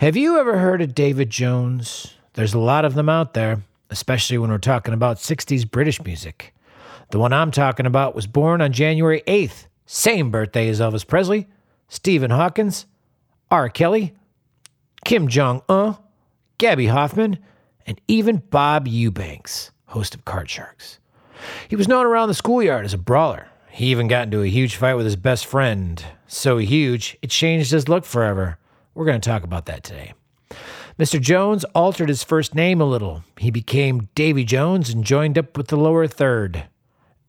Have you ever heard of David Jones? There's a lot of them out there, especially when we're talking about 60s British music. The one I'm talking about was born on January 8th, same birthday as Elvis Presley, Stephen Hawkins, R. Kelly, Kim Jong un, Gaby Hoffmann, and even Bob Eubanks, host of Card Sharks. He was known around the schoolyard as a brawler. He even got into a huge fight with his best friend. So huge, it changed his look forever. We're going to talk about that today. Mr. Jones altered his first name a little. He became Davy Jones and joined up with the Lower Third.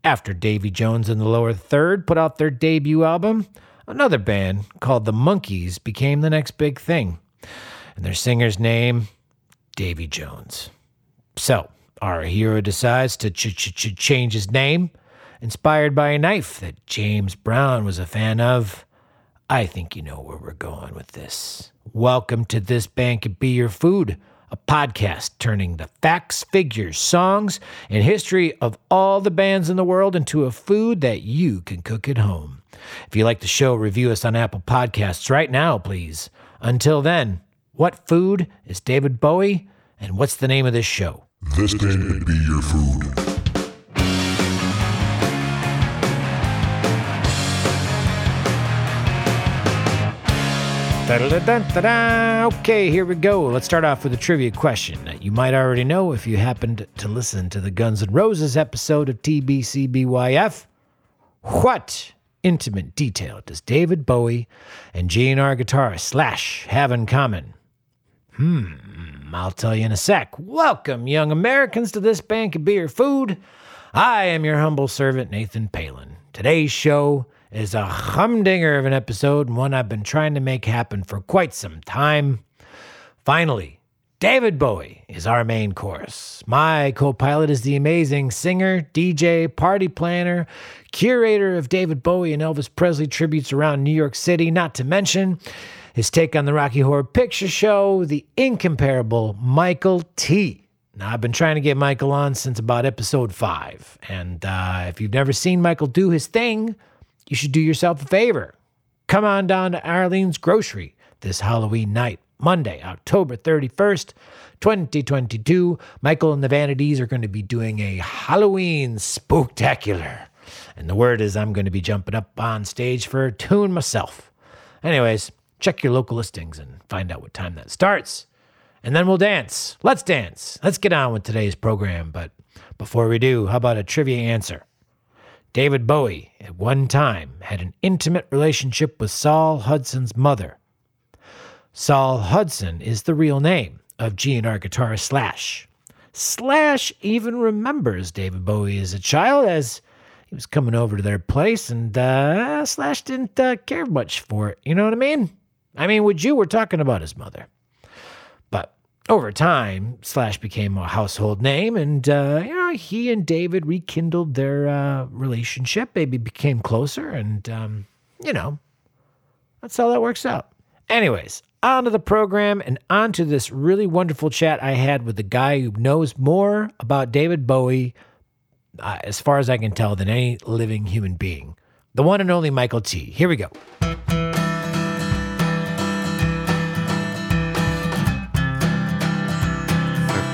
After Davy Jones and the Lower Third put out their debut album, another band called the Monkees became the next big thing. And their singer's name, Davy Jones. So, our hero decides to ch- ch- ch- change his name, inspired by a knife that James Bowie was a fan of. I think you know where we're going with this. Welcome to This Band Could Be Your Food, a podcast turning the facts, figures, songs, and history of all the bands in the world into a food that you can cook at home. If you like the show, review us on Apple Podcasts right now, please. Until then, what food is David Bowie, and what's the name of this show? This band could be your food. Da-da-da-da-da. Okay, here we go. Let's start off with a trivia question you might already know if you happened to listen to the Guns N' Roses episode of TBCBYF. What intimate detail does David Bowie and GNR guitarist Slash have in common? Hmm, I'll tell you in a sec. Welcome, young Americans, to this Band Could Be Your Food. I am your humble servant, Nathan Palin. Today's show is a humdinger of an episode and one I've been trying to make happen for quite some time. Finally, David Bowie is our main course. My co pilot is the amazing singer, DJ, party planner, curator of David Bowie and Elvis Presley tributes around New York City, not to mention his take on the Rocky Horror Picture Show, the incomparable Michael T. Now, I've been trying to get Michael on since about episode five. And uh, if you've never seen Michael do his thing, you should do yourself a favor. Come on down to Arlene's Grocery this Halloween night, Monday, October 31st, 2022. Michael and the Vanities are going to be doing a Halloween spooktacular. And the word is I'm going to be jumping up on stage for a tune myself. Anyways, check your local listings and find out what time that starts. And then we'll dance. Let's dance. Let's get on with today's program. But before we do, how about a trivia answer? David Bowie, at one time, had an intimate relationship with Saul Hudson's mother. Saul Hudson is the real name of GNR guitarist Slash. Slash even remembers David Bowie as a child as he was coming over to their place, and uh, Slash didn't uh, care much for it. You know what I mean? I mean, would you? We're talking about his mother. Over time, Slash became a household name, and uh, you know he and David rekindled their uh, relationship. Maybe became closer, and um, you know that's how that works out. Anyways, on to the program and on to this really wonderful chat I had with the guy who knows more about David Bowie, uh, as far as I can tell, than any living human being. The one and only Michael T. Here we go.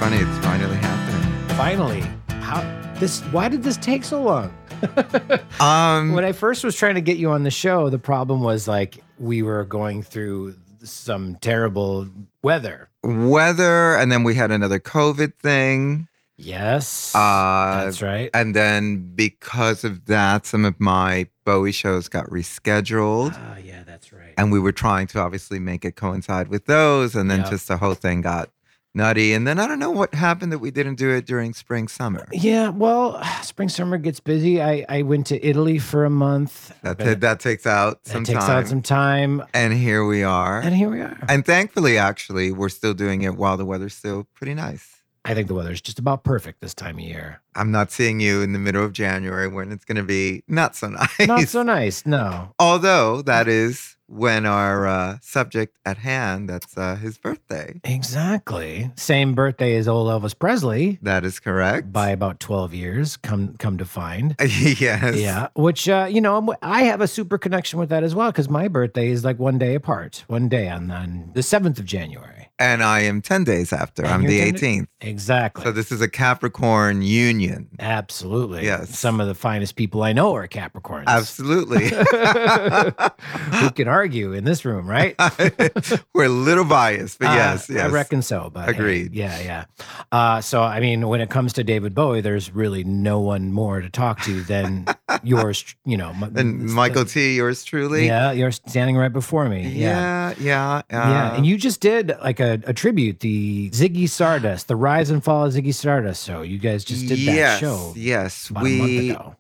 Funny, it's finally happening. Finally, how this? Why did this take so long? Um, when I first was trying to get you on the show, the problem was like we were going through some terrible weather. weather, and then we had another COVID thing. Yes, Uh, that's right. And then because of that, some of my Bowie shows got rescheduled. Ah, yeah, that's right. And we were trying to obviously make it coincide with those. And then Yep. just the whole thing got nutty. And then I don't know what happened that we didn't do it during spring, summer. Yeah, well, spring summer gets busy. I I went to Italy for a month. That, But that takes out that some takes time. out some time, and here we are. and here we are. And thankfully, actually, we're still doing it while the weather's still pretty nice. I think the weather's just about perfect this time of year. I'm not seeing you in the middle of January when it's going to be not so nice. Not so nice, no. Although that mm. is when our uh, subject at hand, that's uh, his birthday. Exactly. Same birthday as old Elvis Presley That is correct. by about 12 years, come come to find. yes. Yeah, which uh, you know, I'm- have a super connection with that as well because my birthday is like one day apart, one day on, on the seventh of January. And I am 10 days after. And I'm the 18th. Exactly. So this is a Capricorn union. Absolutely. Yes. Some of the finest people I know are Capricorns. Absolutely. Who can argue in this room, right? We're a little biased, but Uh, yes, yes. I reckon so. But hey, Agreed. yeah, yeah. Uh, so, I mean, when it comes to David Bowie, there's really no one more to talk to than yours. You know, And Michael T, yours truly. Yeah, you're standing right before me. Yeah. Yeah, yeah. Yeah, uh, and you just did like a, a tribute, the Ziggy Stardust, the rise and fall of Ziggy Stardust. So you guys just did that show Yes, a we ago.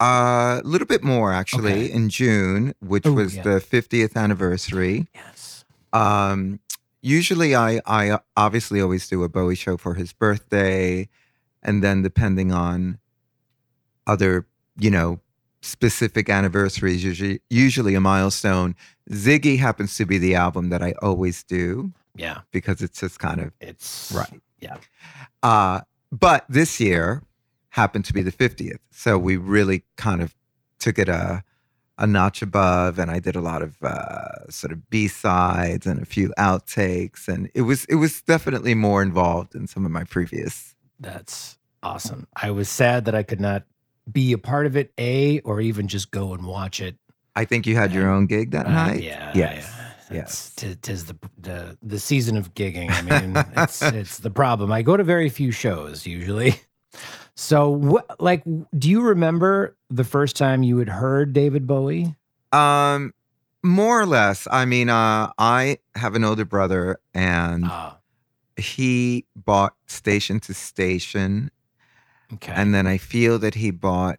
uh, a little bit more actually Okay. in June, which Ooh, was yeah. the 50th anniversary. Yes. Um, usually, I I obviously always do a Bowie show for his birthday, and then depending on other, you know, specific anniversaries, usually usually a milestone. Ziggy happens to be the album that I always do Yeah. because it's just kind of It's Right. Yeah. Uh, but this year happened to be the 50th. So we really kind of took it a, a notch above and I did a lot of uh, sort of B-sides and a few outtakes and it was it was definitely more involved than some of my previous. That's awesome. I was sad that I could not be a part of it, A, or even just go and watch it. I think you had your own gig that Uh, night. yeah. Yes. yeah. Yes. It's, tis, the, the the season of gigging. I mean, it's it's the problem. I go to very few shows usually. So, what like do you remember the first time you had heard David Bowie? Um more or less. I mean, uh, I have an older brother and Oh, he bought Station to Station okay. And then I feel that he bought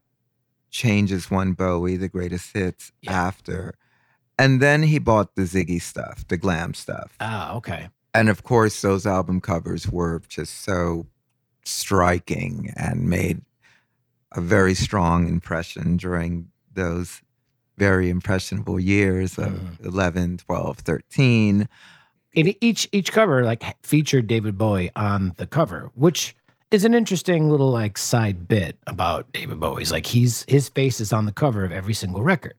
Changes One Bowie, the greatest hits, Yeah. after. And then he bought the Ziggy stuff, the glam stuff. ah, okay. And of course, those album covers were just so striking and made a very strong impression during those very impressionable years of Mhm. 11, 12, 13. And each each cover like featured David Bowie on the cover, which is an interesting little like side bit about David Bowie's. Like he's his face is on the cover of every single record.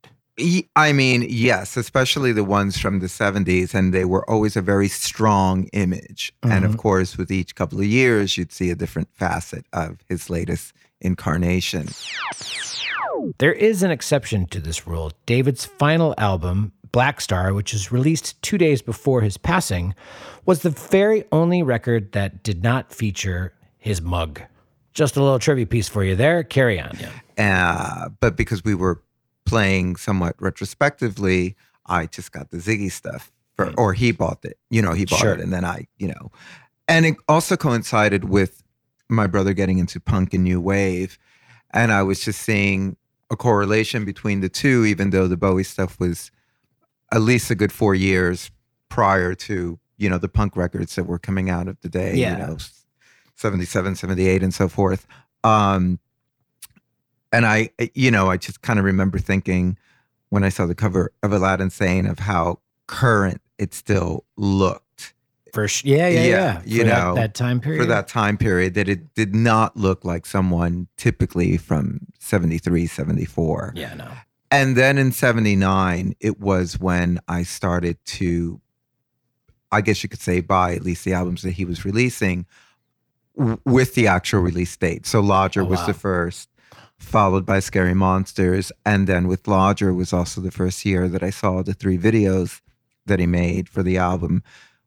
I mean, yes, especially the ones from the 70s, and they were always a very strong image. And Mhm. of course, with each couple of years, you'd see a different facet of his latest incarnation. There is an exception to this rule. David's final album, Blackstar, which was released two days before his passing, was the very only record that did not feature his mug. Just a little trivia piece for you there. Carry on. Yeah. Uh, but because we were playing somewhat retrospectively, I just got the Ziggy stuff, for, Mm. or he bought it. You know, he bought Sure. it, and then I, you know, and it also coincided with my brother getting into punk and new wave, and I was just seeing a correlation between the two, even though the Bowie stuff was at least a good four years prior to you know the punk records that were coming out of the day. Yeah. You know, 77, 78, and so forth. Um, and I, eh, you know, I just kind of remember thinking when I saw the cover of Aladdin Sane of how current it still looked For sh- yeah, yeah, Yeah, yeah. you For that- know, that, time period. for that time period that it did not look like someone typically from 73, 74. Yeah, no. And then in 79, it was when I started to, I guess you could say, buy at least the albums that he was releasing w- with the actual release date. So Lodger Oh, was wow. the first, followed by Scary Monsters. And then with Lodger was also the first year that I saw the three videos that he made for the album,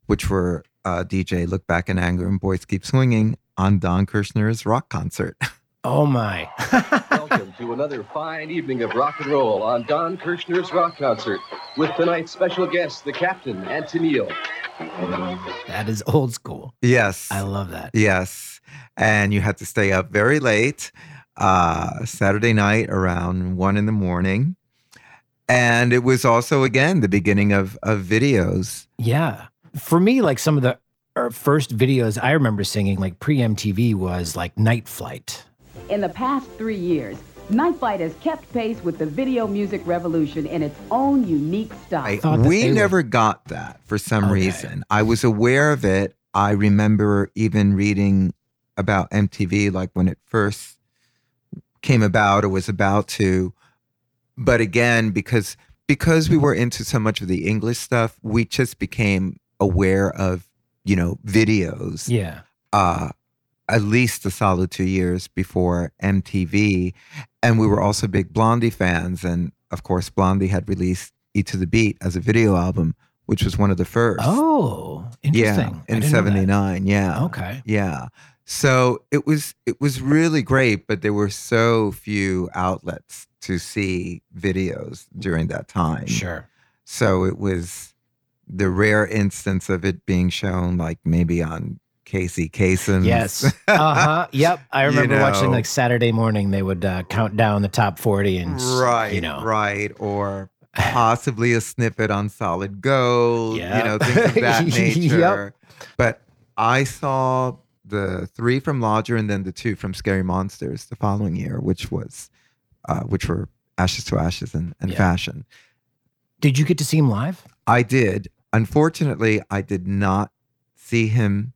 which were uh, DJ Look Back in Anger and Boys Keep Swinging on Don Kirshner's rock concert. Oh my. Welcome to another fine evening of rock and roll on Don Kirshner's Rock Concert with tonight's special guest, the captain, Antonio. that is old school. yes. I love that. Yes. And you had to stay up very late, uh, Saturday night around one in the morning. And it was also, again, the beginning of, of videos. Yeah. For me, like some of the first videos I remember singing, like pre MTV, was like Night Flight. In the past three years, Night Flight has kept pace with the video music revolution in its own unique style. I- we they were- never got that for some Okay. reason. I was aware of it. I remember even reading about MTV, like when it first came about or was about to. But again, because because we were into so much of the English stuff, we just became aware of you know videos. Yeah. uh, at least a solid two years before MTV. And we were also big Blondie fans. And of course, Blondie had released Eat to the Beat as a video album, which was one of the first. Oh, interesting. Yeah, in didn't know that. '79. Yeah. Okay. Yeah. So it was it was really great, but there were so few outlets to see videos during that time. Sure. So it was the rare instance of it being shown, like maybe on Casey Kasem. Yes. Uh huh. Yep. I You remember watching like Saturday morning. They would uh, count down the top forty and right, you know, right, or possibly a snippet on Solid Gold. Yeah. You know, things of that nature. Yep. But I saw the three from Lodger and then the two from Scary Monsters the following year, which was, uh, which were Ashes to Ashes and, and Yeah. Fashion. Did you get to see him live? I did. Unfortunately, I did not see him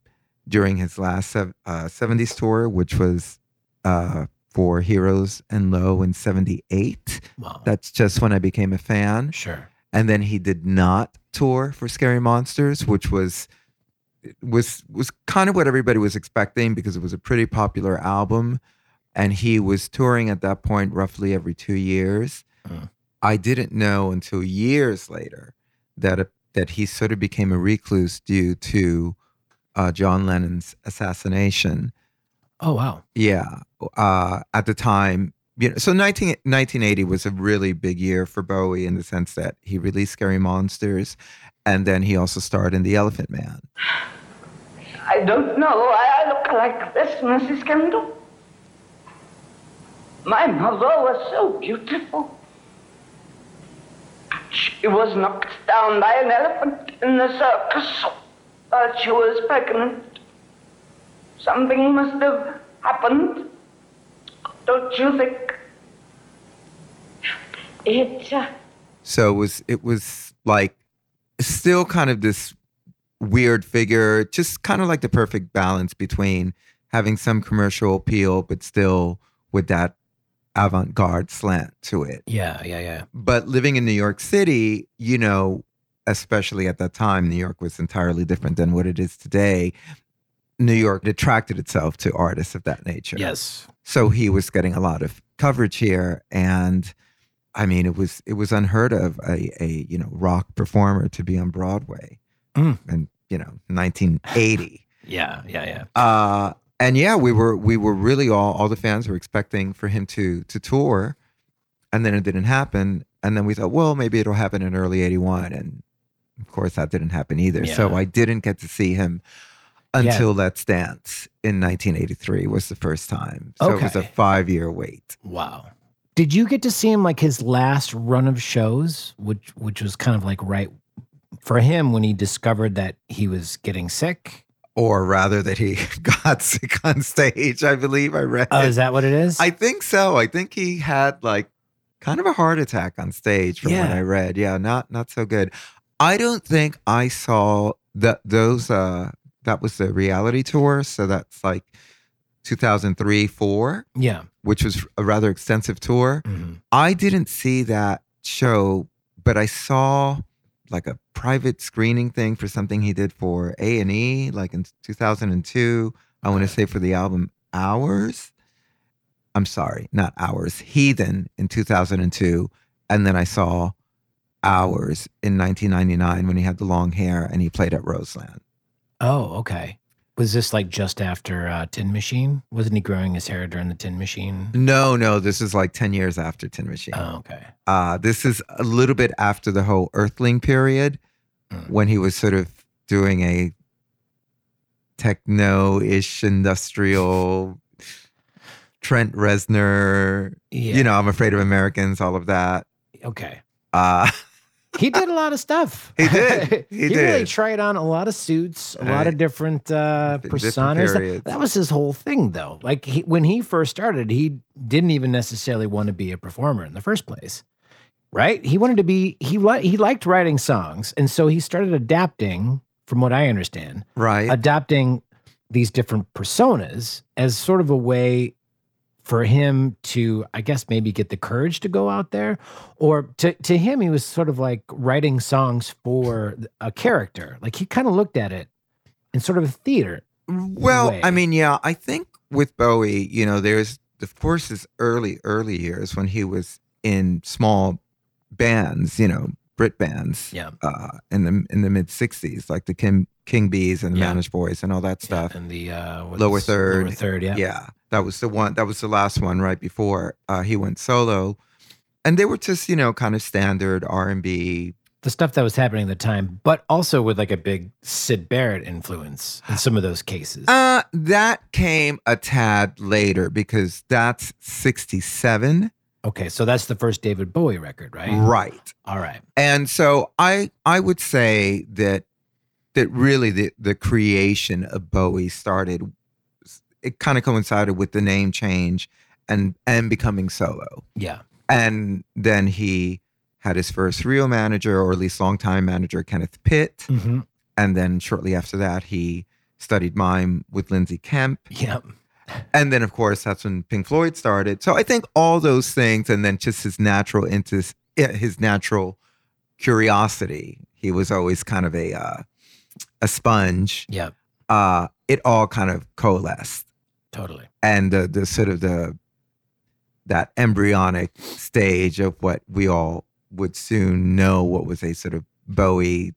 during his last uh, 70s tour, which was uh, for Heroes and Low in 78. Wow. That's just when I became a fan. sure. And then he did not tour for Scary Monsters, which was was was kind of what everybody was expecting because it was a pretty popular album and he was touring at that point roughly every 2 years. Mm. I didn't know until years later that a, that he sort of became a recluse due to uh, John Lennon's assassination. Oh wow. Yeah. Uh, at the time, you know, so 19, 1980 was a really big year for Bowie in the sense that he released Scary Monsters and then he also starred in The Elephant Man. I don't know why I look like this, Mrs. Kendall. My mother was so beautiful. She was knocked down by an elephant in the circus while she was pregnant. Something must have happened. Don't you think? It, uh, So it was it was like still kind of this weird figure, just kind of like the perfect balance between having some commercial appeal but still with that avant-garde slant to it. Yeah. Yeah. Yeah. but living in New York City, you know, especially at that time, New York was entirely different than what it is today. New York attracted itself to artists of that nature. Yes. So he was getting a lot of coverage here and I mean it was it was unheard of a, a you know rock performer to be on Broadway Mm. in you know 1980. Yeah. Yeah. Yeah. Uh, and yeah, we were we were really all all the fans were expecting for him to to tour, and then it didn't happen. And then we thought, well, maybe it'll happen in early '81, and of course that didn't happen either. So I didn't get to see him until Let's Dance in 1983 was the first time. So it was a five year wait. Wow. Did you get to see him like his last run of shows, which which was kind of like right for him when he discovered that he was getting sick? Or rather, that he got sick on stage. I believe I read. Oh, is that what it is? I think so. I think he had like kind of a heart attack on stage from what I read. Yeah, not not so good. I don't think I saw that those uh that was the reality tour, so that's like 2003 4, yeah. Which was a rather extensive tour. Mhm. I didn't see that show, but I saw like a private screening thing for something he did for A&E like in 2002. I want to say for the album Hours. I'm sorry, not Hours. Heathen in 2002 and then I saw Hours in 1999 when he had the long hair and he played at Roseland. Oh, okay. Was this like just after uh, Tin Machine? Wasn't he growing his hair during the Tin Machine? No, no, this is like 10 years after Tin Machine. Oh, okay. Uh, this is a little bit after the whole Earthling period Mm. when he was sort of doing a techno ish industrial Trent Reznor, Yeah. you know, I'm afraid of Americans, all of that. Okay. Uh, he did a lot of stuff. He did. He really did. tried on a lot of suits, a lot of different uh, personas. That, that was his whole thing, though. Like he, when he first started, he didn't even necessarily want to be a performer in the first place, right? He wanted to be. He li- he liked writing songs, and so he started adapting, from what I understand, right. adopting these different personas as sort of a way for him to i guess maybe get the courage to go out there or to, to him he was sort of like writing songs for a character like he kind of looked at it in sort of a theater Well, way. I mean, yeah, I think with Bowie, you know, there's of course his early, early years when he was in small bands, you know, Brit bands, yeah uh, in the in the mid '60s, like the Kim King Bees and the Yeah. Manish Boys and all that stuff. and the uh Lower third. lower third yeah Yeah, that was the one. That was the last one right before uh, he went solo, and they were just you know kind of standard R and B. the stuff that was happening at the time but also with like a big Syd Barrett influence in some of those cases Uh, that came a tad later because that's '67, okay so that's the first david bowie record right right? all right And so I I would say that that really the the creation of Bowie started it kind of coincided with the name change and and becoming solo. yeah And then he had his first real manager or at least longtime manager Kenneth Pitt hmm and then shortly after that he studied mime with Lindsay Kemp yeah and then of course that's when Pink Floyd started. So I think all those things and then just his natural into his natural curiosity. He was always kind of a uh, a sponge. yeah Uh, it all kind of coalesced, totally and the the sort of the that embryonic stage of what we all would soon know what was a sort of Bowie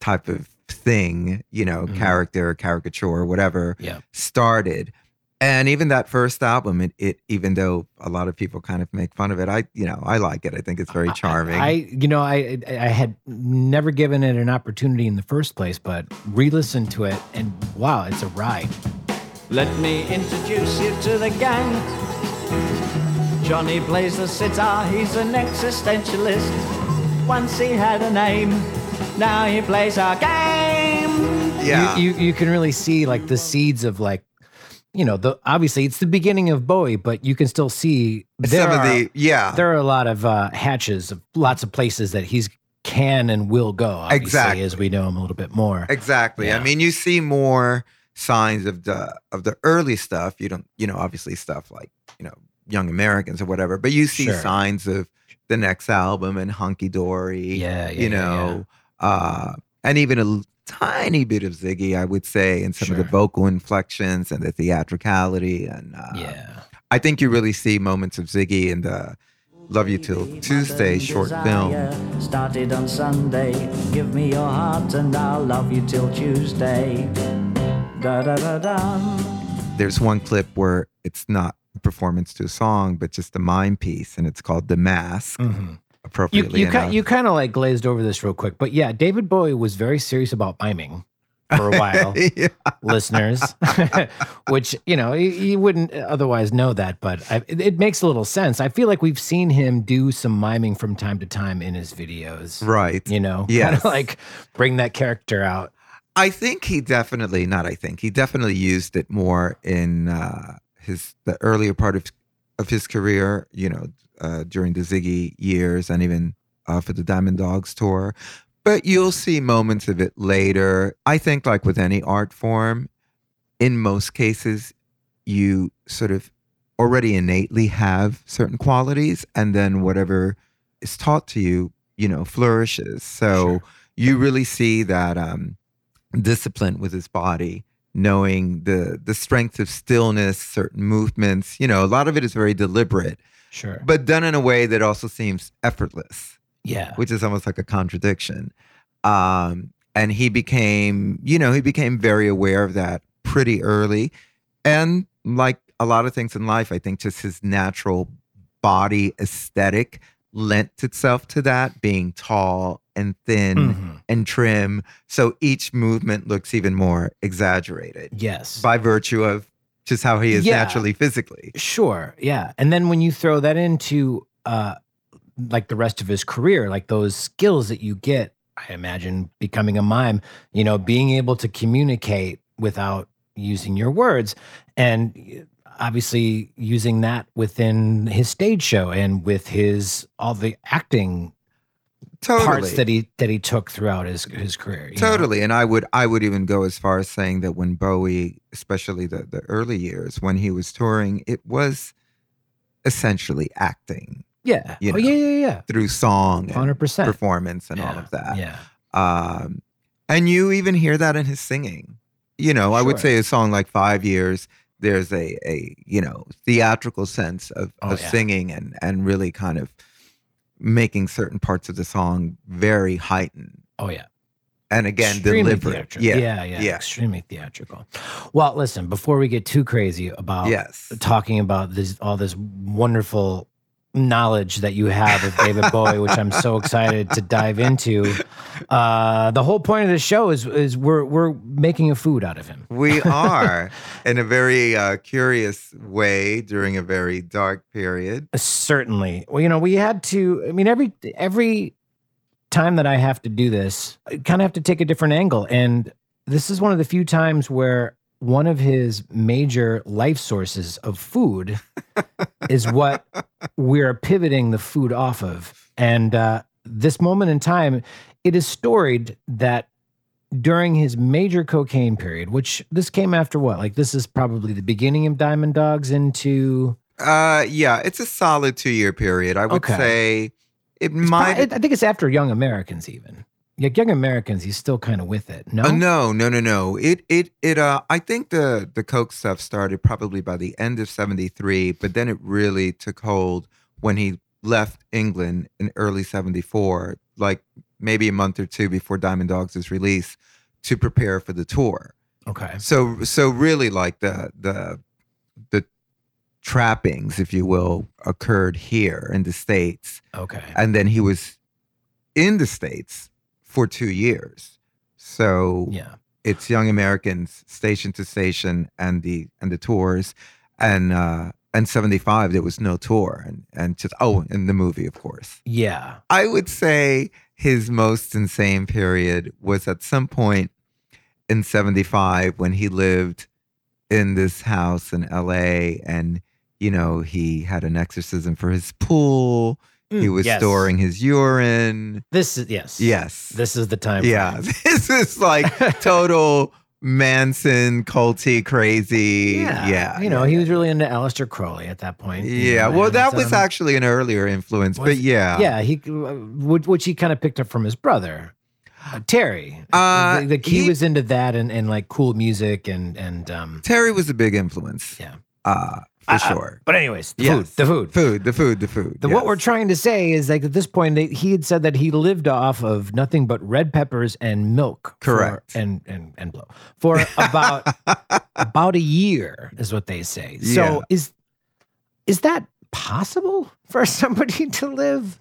type of thing, you know, Mhm. character, caricature, or whatever, Yeah. started. And even that first album, it, it even though a lot of people kind of make fun of it, I you know I like it. I think it's very charming. I, you know, I I had never given it an opportunity in the first place, but re-listened to it, and wow, it's a ride. Let me introduce you to the gang. Johnny plays the sitar, he's an existentialist. Once he had a name, now he plays our game. yeah, You, you you can really see like the seeds of like, you know, the obviously it's the beginning of Bowie, but you can still see there some of are, the yeah there are a lot of uh, hatches of lots of places that he's can and will go. Exactly. as we know him a little bit more. Exactly. Yeah. I mean, you see more signs of the of the early stuff. You don't, you know, obviously stuff like you know Young Americans or whatever, but you see Sure. signs of the next album and Hunky Dory. Yeah, yeah, you yeah, know, uh, and even a tiny bit of Ziggy, I would say, and some of the vocal inflections and the theatricality. And uh, yeah. I think you really see moments of Ziggy in the Love You Till Tuesday short film. Started on Sunday. Give me your heart and I'll love you till Tuesday. Da da da da. there's one clip where it's not a performance to a song, but just a mime piece, and it's called "The Mask." Mhm. You Appropriately you, enough. ki- you kind of like glazed over this real quick, but yeah, David Bowie was very serious about miming for a while, yeah. listeners. Which you know you, you wouldn't otherwise know that, but I, it, it makes a little sense. I feel like we've seen him do some miming from time to time in his videos. Right. You know, kind Yes. of like bring that character out. I think he definitely, not I think, he definitely used it more in uh, his the earlier part of of his career. You know, uh, during the Ziggy years, and even uh, for the Diamond Dogs tour. But you'll see moments of it later. I think, like with any art form, in most cases, you sort of already innately have certain qualities, and then whatever is taught to you, you know, flourishes. So Sure. you really see that um, discipline with his body, knowing the the strength of stillness, certain movements. You know, a lot of it is very deliberate, Sure. but done in a way that also seems effortless yeah. which is almost like a contradiction. Um, and he became, you know, he became very aware of that pretty early. And like a lot of things in life, I think just his natural body aesthetic lent itself to that, being tall and thin Mhm. and trim. So each movement looks even more exaggerated Yes. by virtue of just how he is Yeah. naturally physically. Sure, yeah. And then when you throw that into uh like the rest of his career, like those skills that you get, I imagine becoming a mime, you know, being able to communicate without using your words and obviously using that within his stage show and with his all the acting totally. parts that he that he took throughout his his career. you know? Totally. And I would I would even go as far as saying that when Bowie, especially the, the early years when he was touring, it was essentially acting Yeah. you oh know, yeah, yeah, yeah. through song Hundred percent. performance and all of that. Yeah. Um, and you even hear that in his singing. You know, I would say a song like Five Years, there's a a you know theatrical sense of, Oh, of yeah. singing and and really kind of making certain parts of the song very heightened. Oh yeah. And again, Extremely deliberate. Yeah, yeah, yeah, yeah. Extremely theatrical. Well, listen, before we get too crazy about Yes. talking about this all this wonderful knowledge that you have of David Bowie, which I'm so excited to dive into. Uh, the whole point of the show is is we're we're making a food out of him. We are in a very uh, curious way during a very dark period. Certainly. Well, you know, we had to. I mean, every every time that I have to do this, I kind of have to take a different angle, and this is one of the few times where one of his major life sources of food is what we're pivoting the food off of. And uh, this moment in time, it is storied that during his major cocaine period, which this came after what? Like this is probably the beginning of Diamond Dogs into Uh, yeah, it's a solid two year period. I would Okay. say it It's might. I think it's after Young Americans, even. Like Young Americans, he's still kind of with it. No, Uh, no, no, no, no. It, it, it. Uh, I think the the coke stuff started probably by the end of '73, but then it really took hold when he left England in early '74, like maybe a month or two before Diamond Dogs' was released, to prepare for the tour. Okay. So, so really, like the the the trappings, if you will, occurred here in the states, Okay. and then he was in the states for two years. So Yeah. it's Young Americans station to station and the and the tours and uh and 75 there was no tour and and just oh and the movie of course. Yeah. I would say his most insane period was at some point in 75 when he lived in this house in LA and you know he had an exorcism for his pool. He Mm, was yes. storing his urine. This is yes. Yes. This is the time. Yeah, this is like total Manson culty crazy. Yeah. Yeah, You know, yeah, he was really into Aleister Crowley at that point. Yeah, know, well, that was um, actually an earlier influence, but yeah, Yeah, he uh, which, which he kind of picked up from his brother. Uh, Terry, Uh, The- the- he, he- was into that and, and like cool music and and um Terry was a big influence. Yeah. uh, for sure. But anyways, the Yes. food, the food. Food, the food, the food. The, What we're trying to say is like at this point, they, he had said that he lived off of nothing but red peppers and milk. for- Correct. and and and blow for about about a year is what they say. Yeah. So is is that possible for somebody to live?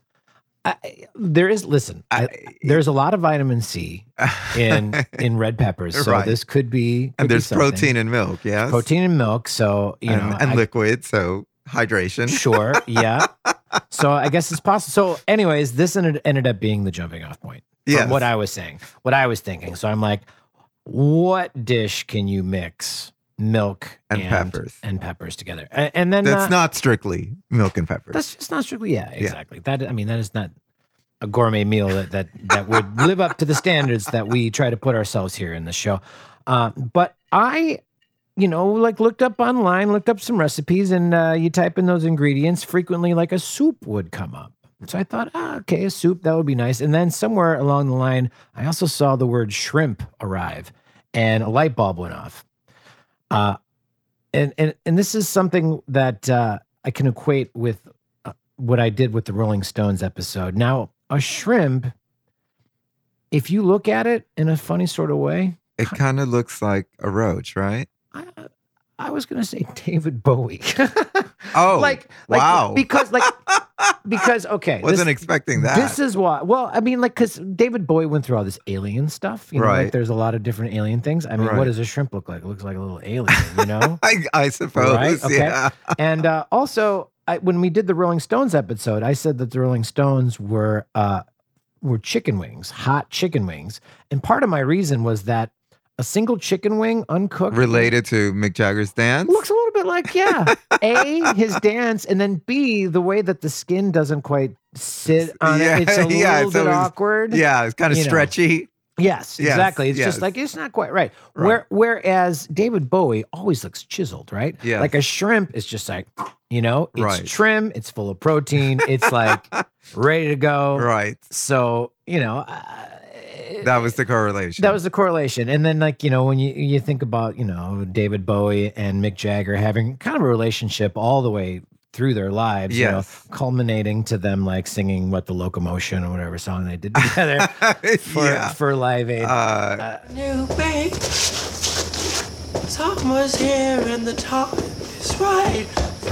I, there is. Listen, I, there's a lot of vitamin C in in red peppers, so Right. this could be. could and there's something. protein in milk, yes. protein in milk. So you and, know, and I- liquid, so hydration. Sure. Yeah. so I guess it's possible. So, anyways, this ended, ended up being the jumping off point. yeah What I was saying, what I was thinking. So I'm like, what dish can you mix milk And peppers. and peppers together? And, and then That's uh, not strictly milk and peppers. that's just not strictly. Yeah, exactly. That I mean, that is not a gourmet meal that that that would live up to the standards that we try to put ourselves here in the show. Uh, but I, you know, like looked up online, looked up some recipes, and uh, you type in those ingredients. Frequently, like a soup would come up. So I thought, ah, okay, a soup that would be nice. And then somewhere along the line, I also saw the word shrimp arrive, and a light bulb went off. Uh, and and and this is something that uh, I can equate with uh, what I did with the Rolling Stones episode. Now, a shrimp, if you look at it in a funny sort of way, it kind of looks like a roach, right? I, I was gonna say David Bowie. Oh, like, like wow. because like because okay, Wasn't this- expecting that. This is why. Well, I mean, like, because David Bowie went through all this alien stuff. You know, like Right. there's a lot of different alien things. I mean, what does a shrimp look like? It looks like a little alien, you know? I, I suppose. Right? Okay. Yeah. and uh, also, I, when we did the Rolling Stones episode, I said that the Rolling Stones were uh, were chicken wings, hot chicken wings, and part of my reason was that a single chicken wing uncooked Related to Mick Jagger's dance. looks a little bit like yeah, a his dance, and then b the way that the skin doesn't quite sit on Yeah, it. It's a little yeah, bit always- awkward. yeah, it's kind of stretchy know. Yes, Yes, exactly. It's yes. just like it's not quite right. Right. Where whereas David Bowie always looks chiseled, right? Yes. Like a shrimp is just like, you know, it's Right. trim, it's full of protein, it's like ready to go. Right. So, you know, uh, That was the correlation. that was the correlation. And then like, you know, when you you think about, you know, David Bowie and Mick Jagger having kind of a relationship all the way through their lives, you know, culminating to them like singing what the locomotion or whatever song they did together for yeah. for Live Aid. Uh, New babe, summer's here and the time is right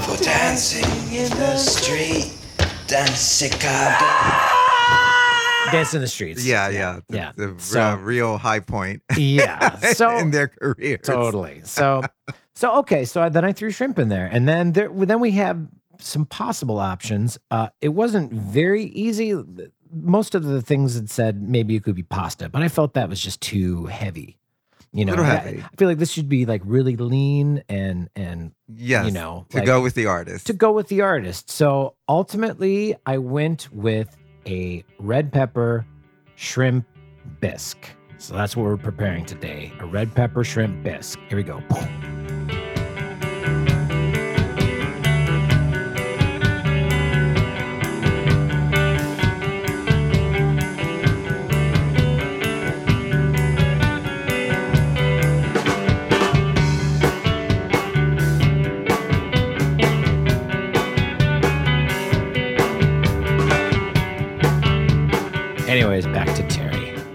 for dancing in the street. Dance Chicago. Dance in the streets. yeah, yeah, the, yeah. The So- uh, real high point Yeah. So in their career. totally. So so okay. So then I threw shrimp in there, and then there then we have some possible options. Uh, it wasn't very easy. Most of the things had said maybe it could be pasta, but I felt that was just too heavy. You know, I- I, feel like this should be like really lean and and Yes, you know, to like- go with the artist. to go with the artist. So ultimately, I went with a red pepper shrimp bisque. So that's what we're preparing today a red pepper shrimp bisque. Here we go.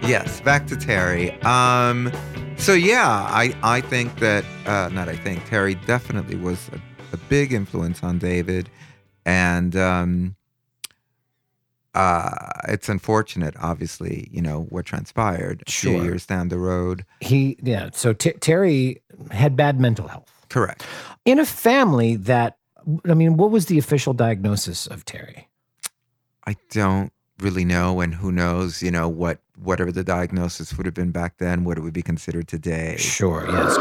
Yes, back to Terry. Um, so yeah, I I think that uh, not I think Terry definitely was a, a big influence on David, and um, uh, it's unfortunate, obviously, you know what transpired Sure. years down the road. He, yeah, so T- Terry had bad mental health Correct. in a family that, I mean, what was the official diagnosis of Terry? I don't really know, and who knows, you know what whatever the diagnosis would have been back then, what it would be considered today. Sure, yes.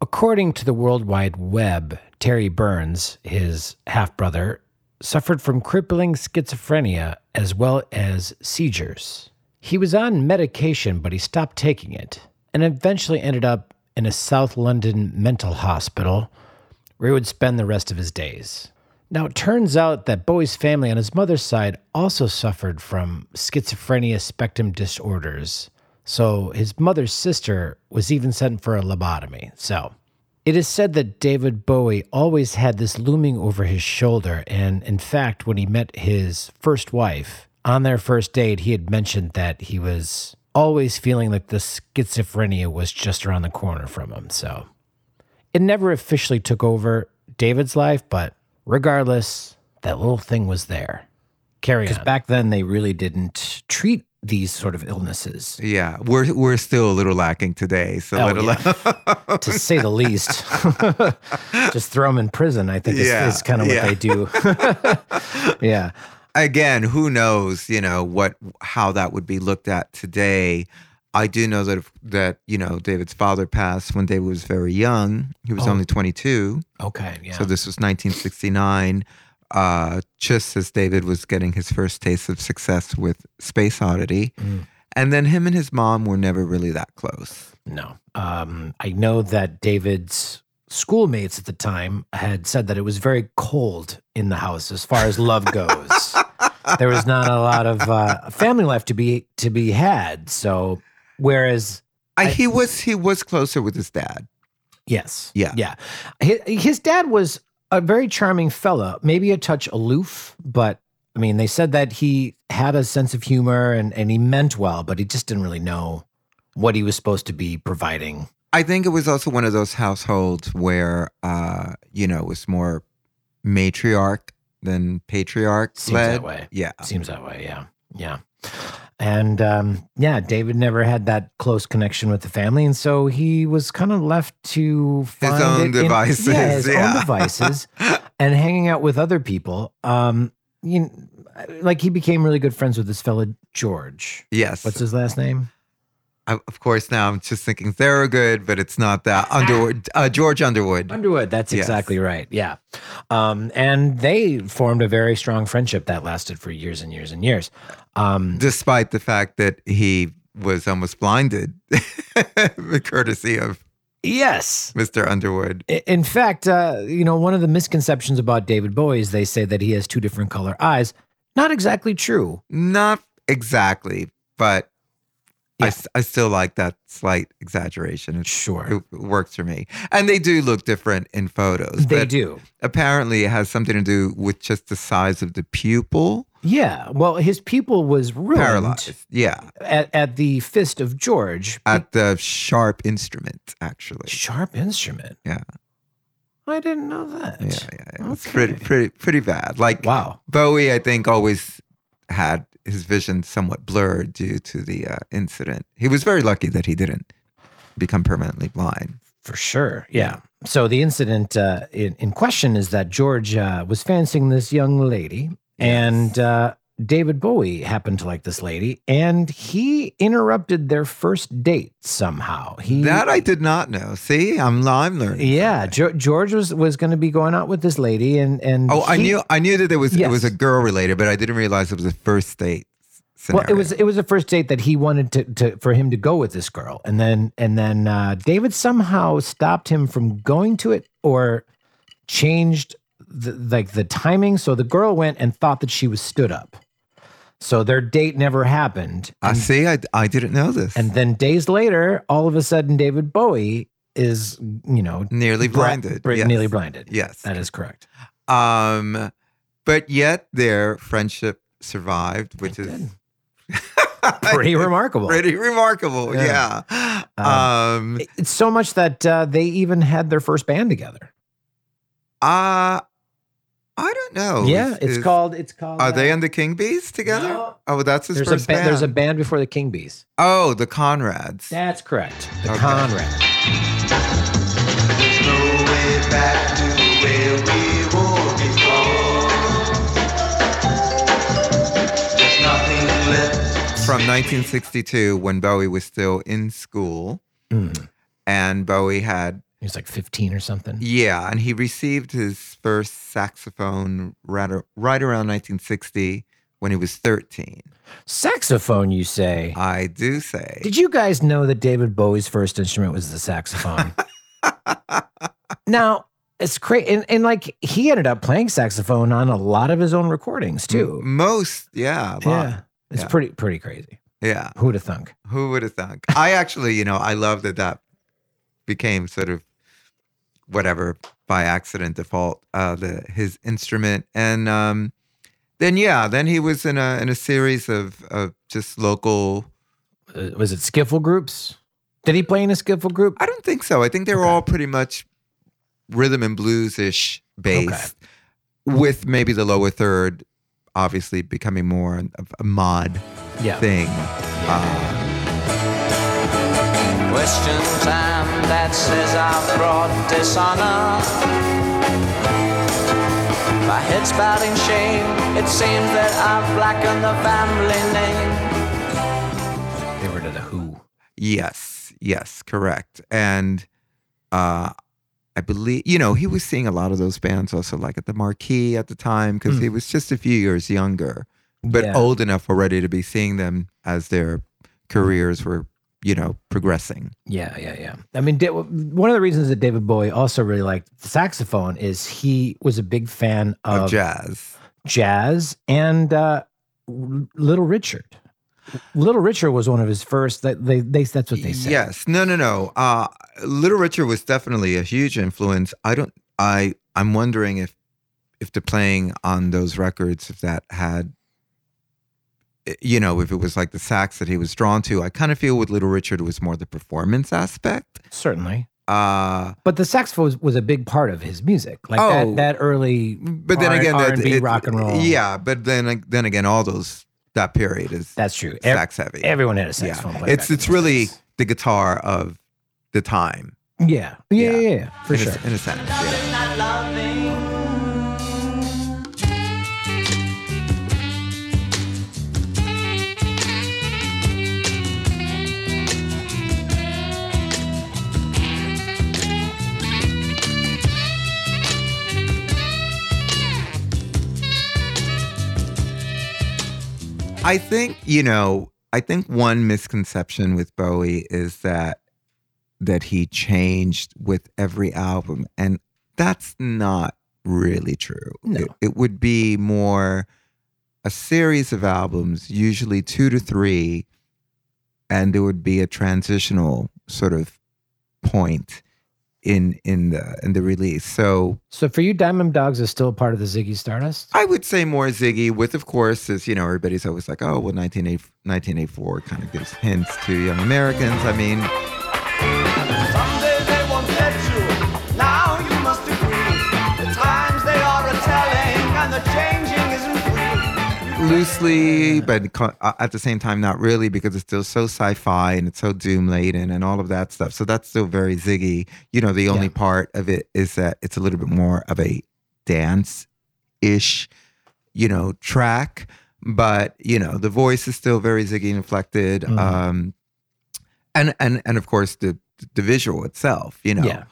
According to the World Wide Web, Terry Burns, his half brother, suffered from crippling schizophrenia as well as seizures. He was on medication, but he stopped taking it and eventually ended up in a South London mental hospital where he would spend the rest of his days. Now, it turns out that Bowie's family on his mother's side also suffered from schizophrenia spectrum disorders. So his mother's sister was even sent for a lobotomy. So it is said that David Bowie always had this looming over his shoulder. And in fact, when he met his first wife on their first date, he had mentioned that he was always feeling like the schizophrenia was just around the corner from him. So it never officially took over David's life, but regardless, that little thing was there. Carry on. Back then, they really didn't treat these sort of illnesses, Yeah, we're we're still a little lacking today. So Oh, let alone to say the least. Just throw them in prison, I think, is, Yeah, is kind of what yeah. they do. yeah. again, who knows, you know, what how that would be looked at today. I do know that if, that, you know, David's father passed when David was very young. He was Oh. only 22. Okay. Yeah. So this was 1969. Uh, just as David was getting his first taste of success with Space Oddity. Mm. And then him and his mom were never really that close. No. Um, I know that David's schoolmates at the time had said that it was very cold in the house as far as love goes. there was not a lot of uh, family life to be to be had. So, whereas I, he was he was closer with his dad. yes, Yeah. yeah, his, his dad was a very charming fella, maybe a touch aloof, but I mean, they said that he had a sense of humor and and he meant well, but he just didn't really know what he was supposed to be providing. I think it was also one of those households where, uh, you know, it was more matriarch than patriarch Seems led. that way. Yeah. Seems that way. Yeah. Yeah. And um, yeah, David never had that close connection with the family. And so he was kind of left to find own it in- devices, yeah, his yeah. own devices. and hanging out with other people. Um, you know, like he became really good friends with this fella George. Yes. What's his last name? I, of course, now I'm just thinking Thorogood, but it's not that. Underwood, uh, George Underwood. Underwood. That's Yes. exactly right. Yeah. Um, and they formed a very strong friendship that lasted for years and years and years. Um, Despite the fact that he was almost blinded, courtesy of yes. Mr. Underwood. In fact, uh, you know, one of the misconceptions about David Bowie is they say that he has two different color eyes. Not exactly true. Not exactly, but Yeah. I I, still like that slight exaggeration. It's, Sure. It works for me. And they do look different in photos. They do. Apparently, it has something to do with just the size of the pupil. Yeah. Well, his pupil was ruined Paralyzed. Yeah. at, at the fist of George. At the sharp instrument, actually. Sharp instrument. Yeah. I didn't know that. Yeah, yeah, yeah. It's pretty, pretty, pretty bad. Like Wow. Bowie, I think, always had his vision somewhat blurred due to the uh, incident. He was very lucky that he didn't become permanently blind. For sure. Yeah. So the incident uh, in, in question is that George uh, was fancying this young lady, and uh, David Bowie happened to like this lady, and he interrupted their first date somehow. He That I did not know. See, I'm I'm learning. yeah, jo- George was was going to be going out with this lady, and and Oh, I knew I knew that it was it was a girl related, but I didn't realize it was a first date Well, it was it was a first date that he wanted to, to for him to go with this girl, and then and then uh, David somehow stopped him from going to it or changed the, like the timing. So the girl went and thought that she was stood up. So their date never happened. I see. I, I didn't know this. and then days later, all of a sudden, David Bowie is you know nearly blinded. bra- yes. nearly blinded. Yes. that is correct. Um, but yet their friendship survived, which is. Pretty remarkable. pretty remarkable. Yeah. Yeah. Um, Um. It's so much that uh, they even had their first band together. Uh, I don't know. yeah, Is- it's is- called. It's called. Are they uh, and the King Bees together? No. Oh, that's his There's first a ba- band. there's a band before the King Bees. oh, the Konrads. That's correct. The Okay. Konrad. No way back to where we were before. There's nothing left. From 1962, when Bowie was still in school, Mm. and Bowie had He was like 15 or something. Yeah, and he received his first saxophone right, right around 1960 when he was 13. Saxophone, you say? I do say. Did you guys know that David Bowie's first instrument was the saxophone? now, it's crazy. And, and like he ended up playing saxophone on a lot of his own recordings too. Most, yeah, a lot. Yeah. It's Yeah. pretty pretty crazy. Yeah. Who'd have thunk? Who would have thunk? I actually, you know, I love that that became sort of whatever by accident default uh the his instrument and um then yeah then he was in a in a series of of just local Uh, was it skiffle groups? Did he play in a skiffle group? I don't think so. I think they were Okay. all pretty much rhythm and blues ish based, with maybe the lower third obviously becoming more of a mod Yeah. thing. Uh, Question time that says I've brought dishonor. My head's bowed in shame. It seems that I've blackened the family name. They were to the Who. yes, yes, correct. And uh, I believe, you know, he was seeing a lot of those bands also, like at the Marquee at the time, because he was just a few years younger, but Hmm. Yeah. old enough already to be seeing them as their careers were, you know, progressing. Yeah, yeah, yeah. I mean, one of the reasons that David Bowie also really liked the saxophone is he was a big fan Of of, jazz. jazz and uh, Little Richard. Little Richard was one of his first. That they, they that's what they said. Yes. No, no, no. Uh, Little Richard was definitely a huge influence. I don't. I. I'm wondering if, if the playing on those records, if that had, you know, if it was like the sax that he was drawn to. I kind of feel with Little Richard it was more the performance aspect. certainly. Uh, But the saxophone was, was a big part of his music, like Oh. that, that early. but then R- again, R&B, it- rock and roll. Yeah, but then then again, all those that period is that's true. Ev- sax heavy. everyone had a saxophone player. it's it's really days. the guitar of the time. yeah, yeah, Yeah. yeah, yeah, for in, sure. a, in a sense. Yeah. I think, you know, I think one misconception with Bowie is that that he changed with every album and that's not really true. No. It, it would be more a series of albums, usually 2 to 3 and there would be a transitional sort of point in in the in the release. So So for you, Diamond Dogs is still part of the Ziggy Stardust? I would say more Ziggy, with of course, as you know, everybody's always like, oh, well, 1980 1984 kind of gives hints to young Americans. I mean, loosely, but uh, at the same time, not really, because it's still so sci-fi and it's so doom laden and all of that stuff. So that's still very Ziggy. You know, the only Yeah. part of it is that it's a little bit more of a dance-ish, you know, track. But you know, the voice is still very Ziggy inflected. Mhm. Um, and and and of course the the visual itself. You know, Yeah.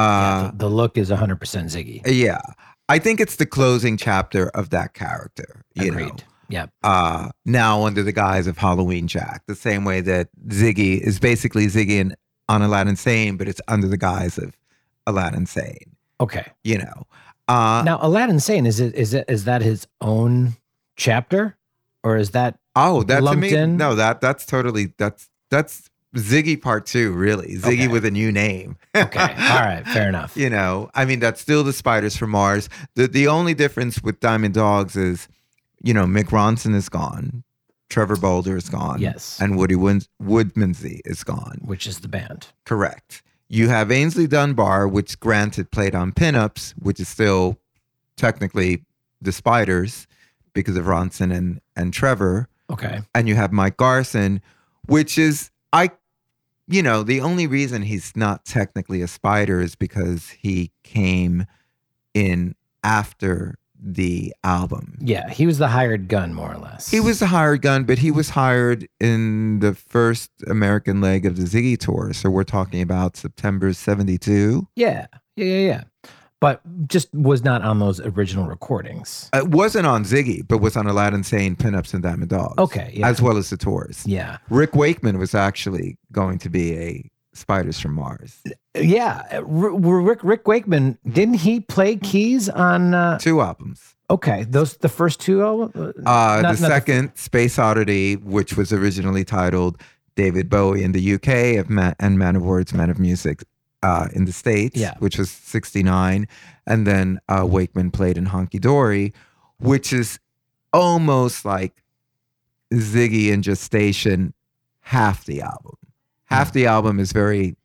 Uh, the, the look is 100% Ziggy. yeah. I think it's the closing chapter of that character. You know, Agreed. Yeah. uh, now under the guise of Halloween Jack, the same way that Ziggy is basically Ziggy and on Aladdin Sane, but it's under the guise of Aladdin Sane. Okay. You know, uh, Now, Aladdin Sane, is it is it is that his own chapter? Or is that oh, that to me, in? no, that that's totally that's that's Ziggy Part Two, really. Ziggy Okay. with a new name. okay? All right, fair enough. you know, I mean, that's still the Spiders from Mars. The the only difference with Diamond Dogs is, you know, Mick Ronson is gone, Trevor Bolder is gone, Yes. and Woody Wood- Woodmansey is gone. Which is the band? Correct. You have Aynsley Dunbar, which granted played on pinups, which is still technically the Spiders because of Ronson and and Trevor, Okay. and you have Mike Garson, which is I, you know, the only reason he's not technically a Spider is because he came in after the album. Yeah, he was the hired gun, more or less. He was the hired gun, but he was hired in the first American leg of the Ziggy tour. So we're talking about September 72. Yeah, yeah, yeah, yeah. But just was not on those original recordings. It wasn't on Ziggy, but was on Aladdin Sane, Pinups, and Diamond Dogs. Okay, yeah. As well as the tours. Yeah, Rick Wakeman was actually going to be a Spiders from Mars. yeah. Rick Rick Wakeman didn't he play keys on? Uh, Two albums. okay, those the first two. al- Uh, Uh, not- the second, Space Oddity, which was originally titled David Bowie in the UK and Man of Words, Man of Music uh, in the States, Yeah. which was 69. And then uh, Wakeman played in Hunky Dory, which is almost like Ziggy and Gestation, half the album. Half the album is very,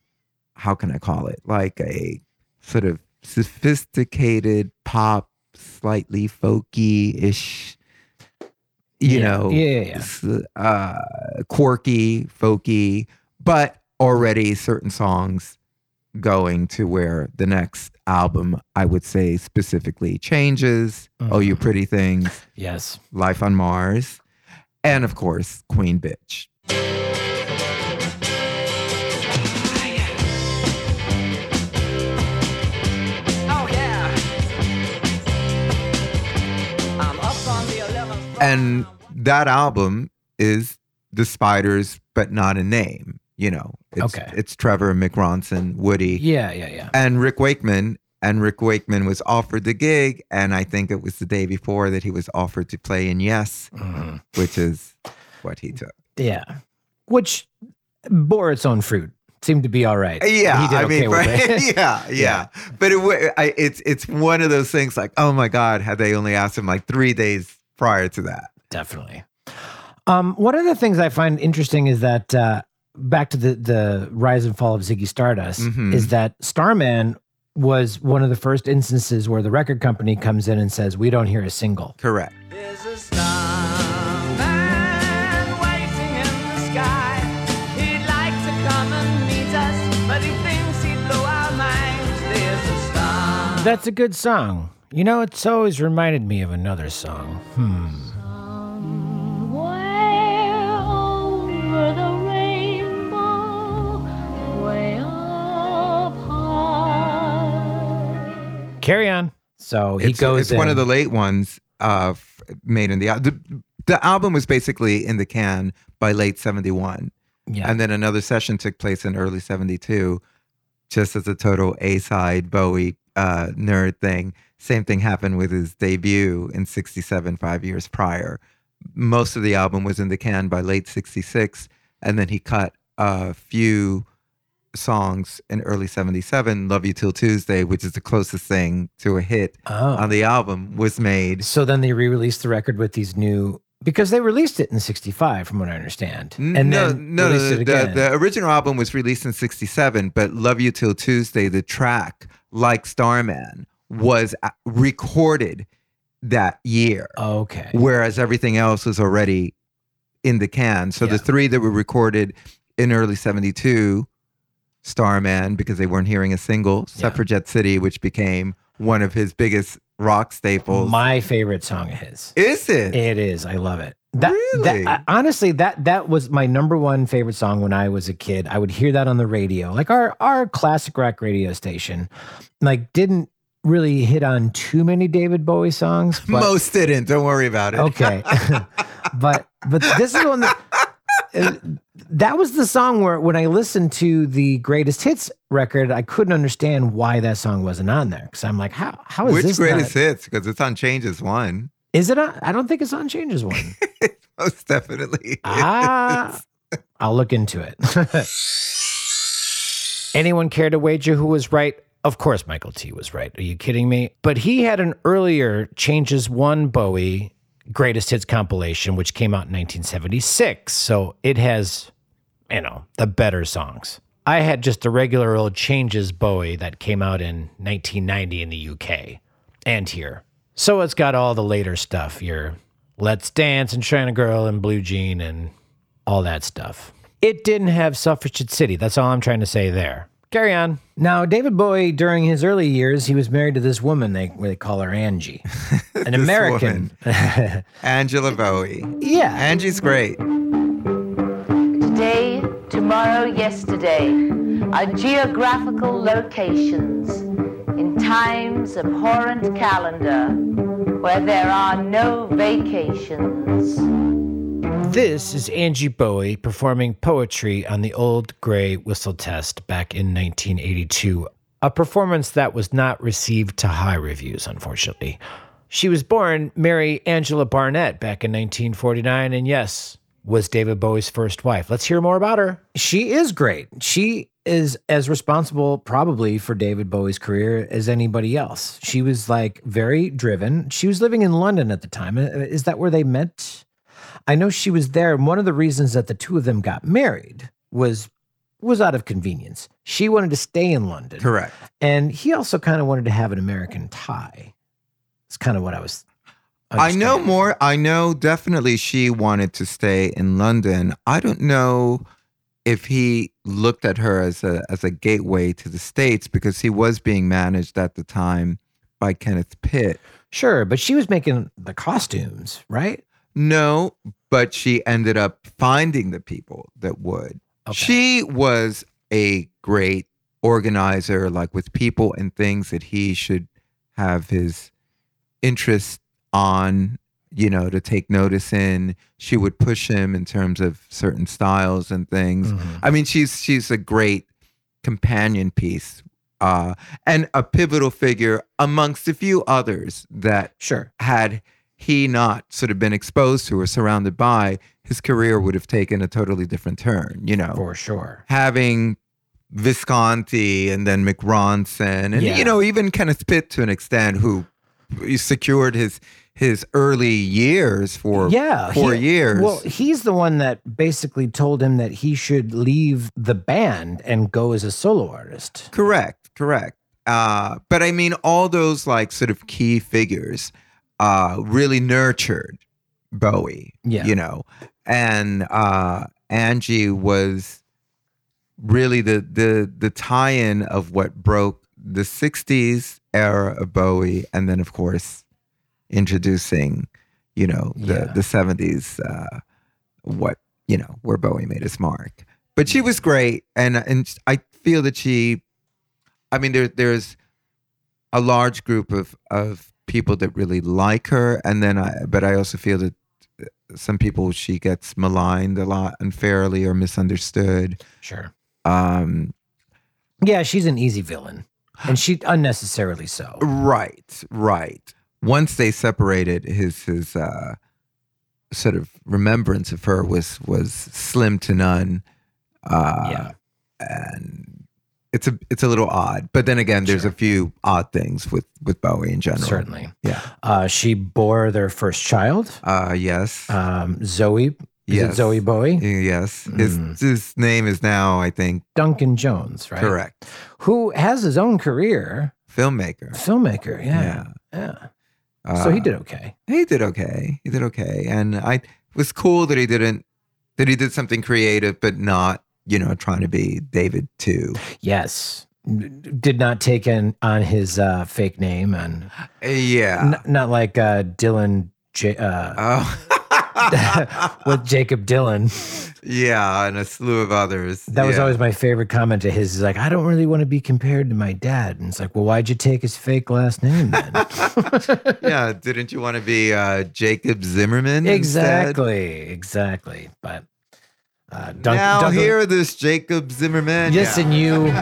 how can I call it? Like a sort of sophisticated pop, slightly folky ish, you Yeah. know, Yeah, yeah, yeah. uh, quirky, folky, but already certain songs going to where the next album, I would say specifically changes. Oh, You Mhm. Pretty Things, yes. Life on Mars, and of course, Queen Bitch. Oh yeah. I'm up on the 11th. And that album is the Spiders, but not a name. You know, it's, Okay. it's Trevor, Mick Ronson, Woody, Yeah, yeah, yeah. and Rick Wakeman. And Rick Wakeman was offered the gig, and I think it was the day before that he was offered to play in Yes, Mhm. which is what he took. Yeah, which bore its own fruit. Seemed to be all right. Yeah, he did I okay mean, right? it. yeah, yeah, But it, I, it's it's one of those things like, oh my God, had they only asked him like three days prior to that? Definitely. Um, one of the things I find interesting is that uh, back to the the rise and fall of Ziggy Stardust Mhm. is that Starman was one of the first instances where the record company comes in and says, "We don't hear a single." Correct. There's a starman waiting in the sky. He'd like to come and meet us, but he thinks he'd blow our minds. There's a star. That's a good song. You know, it's always reminded me of another song. Hmm. Carry on. So he it's, goes. It's one of the late ones uh, made in the, the the album was basically in the can by late 71. Yeah. And then another session took place in early 72, just as a total A side Bowie uh, nerd thing. Same thing happened with his debut in 67, five years prior. Most of the album was in the can by late 66. And then he cut a few songs in early 77. Love You Till Tuesday, which is the closest thing to a hit Oh. on the album, was made. So then they re-released the record with these new because they released it in '65, from what I understand, and no, then no, the, it the, again. the original album was released in 67, but Love You Till Tuesday, the track, like Starman, was recorded that year, okay, whereas everything else was already in the can. So Yeah. the three that were recorded in early 72, Starman, because they weren't hearing a single, Yeah. Suffragette City, which became one of his biggest rock staples. my favorite song of his. Is it? It is. I love it. That, Really? that honestly, that that was my number one favorite song when I was a kid. I would hear that on the radio, like our our classic rock radio station. Like, didn't really hit on too many David Bowie songs. But, Most didn't. Don't worry about it. okay, but but this is one that that was the song where when I listened to the greatest hits record, I couldn't understand why that song wasn't on there because I'm like, how how is Which this greatest not- hits? Because it's on Changes One. Is it? On, I don't think it's on Changes one. Most definitely. Ah, I'll look into it. Anyone care to wager who was right? Of course, Michael T was right. Are you kidding me? But he had an earlier Changes One Bowie greatest hits compilation, which came out in 1976. So it has, you know, the better songs. I had just the regular old Changes Bowie that came out in 1990 in the UK and here. So it's got all the later stuff, your Let's Dance and China Girl and Blue Jean and all that stuff. It didn't have Suffragette City. That's all I'm trying to say there. Carry on. Now, David Bowie, during his early years, he was married to this woman they they call her Angie, an American. Angela Bowie. yeah, Angie's great. Today, tomorrow, yesterday are geographical locations in time's abhorrent calendar where there are no vacations. This is Angie Bowie performing poetry on the Old Grey Whistle Test back in 1982, a performance that was not received to high reviews, unfortunately. She was born Mary Angela Barnett back in 1949, and yes, was David Bowie's first wife. Let's hear more about her. She is great. She is as responsible, probably, for David Bowie's career as anybody else. She was like very driven. She was living in London at the time. Uh, Is that where they met? I know she was there. And one of the reasons that the two of them got married was was out of convenience. She wanted to stay in London. Correct. And he also kind of wanted to have an American tie. It's kind of what I was. I know more. I know definitely she wanted to stay in London. I don't know if he looked at her as a as a gateway to the states because he was being managed at the time by Kenneth Pitt. Sure, but she was making the costumes, right? No, but she ended up finding the people that would. Okay. She was a great organizer, like with people and things that he should have his interest on, you know, to take notice in. She would push him in terms of certain styles and things. Mhm. I mean, she's she's a great companion piece. Uh, and a pivotal figure amongst a few others that Sure. had he not sort of been exposed to or surrounded by, his career would have taken a totally different turn, you know. For sure. Having Visconti and then Mick Ronson and Yeah. you know, even Kenneth Pitt to an extent who secured his his early years for yeah, four he- years. Well, he's the one that basically told him that he should leave the band and go as a solo artist. Correct, correct. Uh, but I mean, all those like sort of key figures uh, really nurtured Bowie. Yeah. you know, and uh, Angie was really the the the tie-in of what broke the '60s era of Bowie, and then of course introducing, you know, the Yeah. the '70s. Uh, what you know, where Bowie made his mark. But she was great, and and I feel that she I mean, there there's a large group of of people that really like her, and then I, but I also feel that some people she gets maligned a lot unfairly or misunderstood. Sure. Um, Yeah, she's an easy villain, and she unnecessarily so. Right, right. Once they separated, his his uh, sort of remembrance of her was was slim to none. Uh, Yeah. and it's a it's a little odd. But then again, there's a few odd things with with Bowie in general. Certainly. Yeah. Uh, she bore their first child, Uh, yes. um, Zowie. Is yes. it Zowie Bowie? Yes. His Mm. his name is now, I think, Duncan Jones, right? correct. Who has his own career, Filmmaker. filmmaker. Yeah. Yeah. Uh, so he did okay. He did okay. He did okay, and I it was cool that he didn't that he did something creative, but not you know trying to be David too. Yes. Did not take in on his uh, fake name and Yeah. n- not like uh, Dylan J- uh, Oh. with Jakob Dylan. yeah, and a slew of others. That was always my favorite comment to his. Is like, I don't really want to be compared to my dad. And it's like, well, why'd you take his fake last name then? yeah. Didn't you want to be uh, Jacob Zimmerman? instead? exactly, exactly. But uh, Dunk, now hear this, Jacob Zimmerman. Yes, Yeah. and you.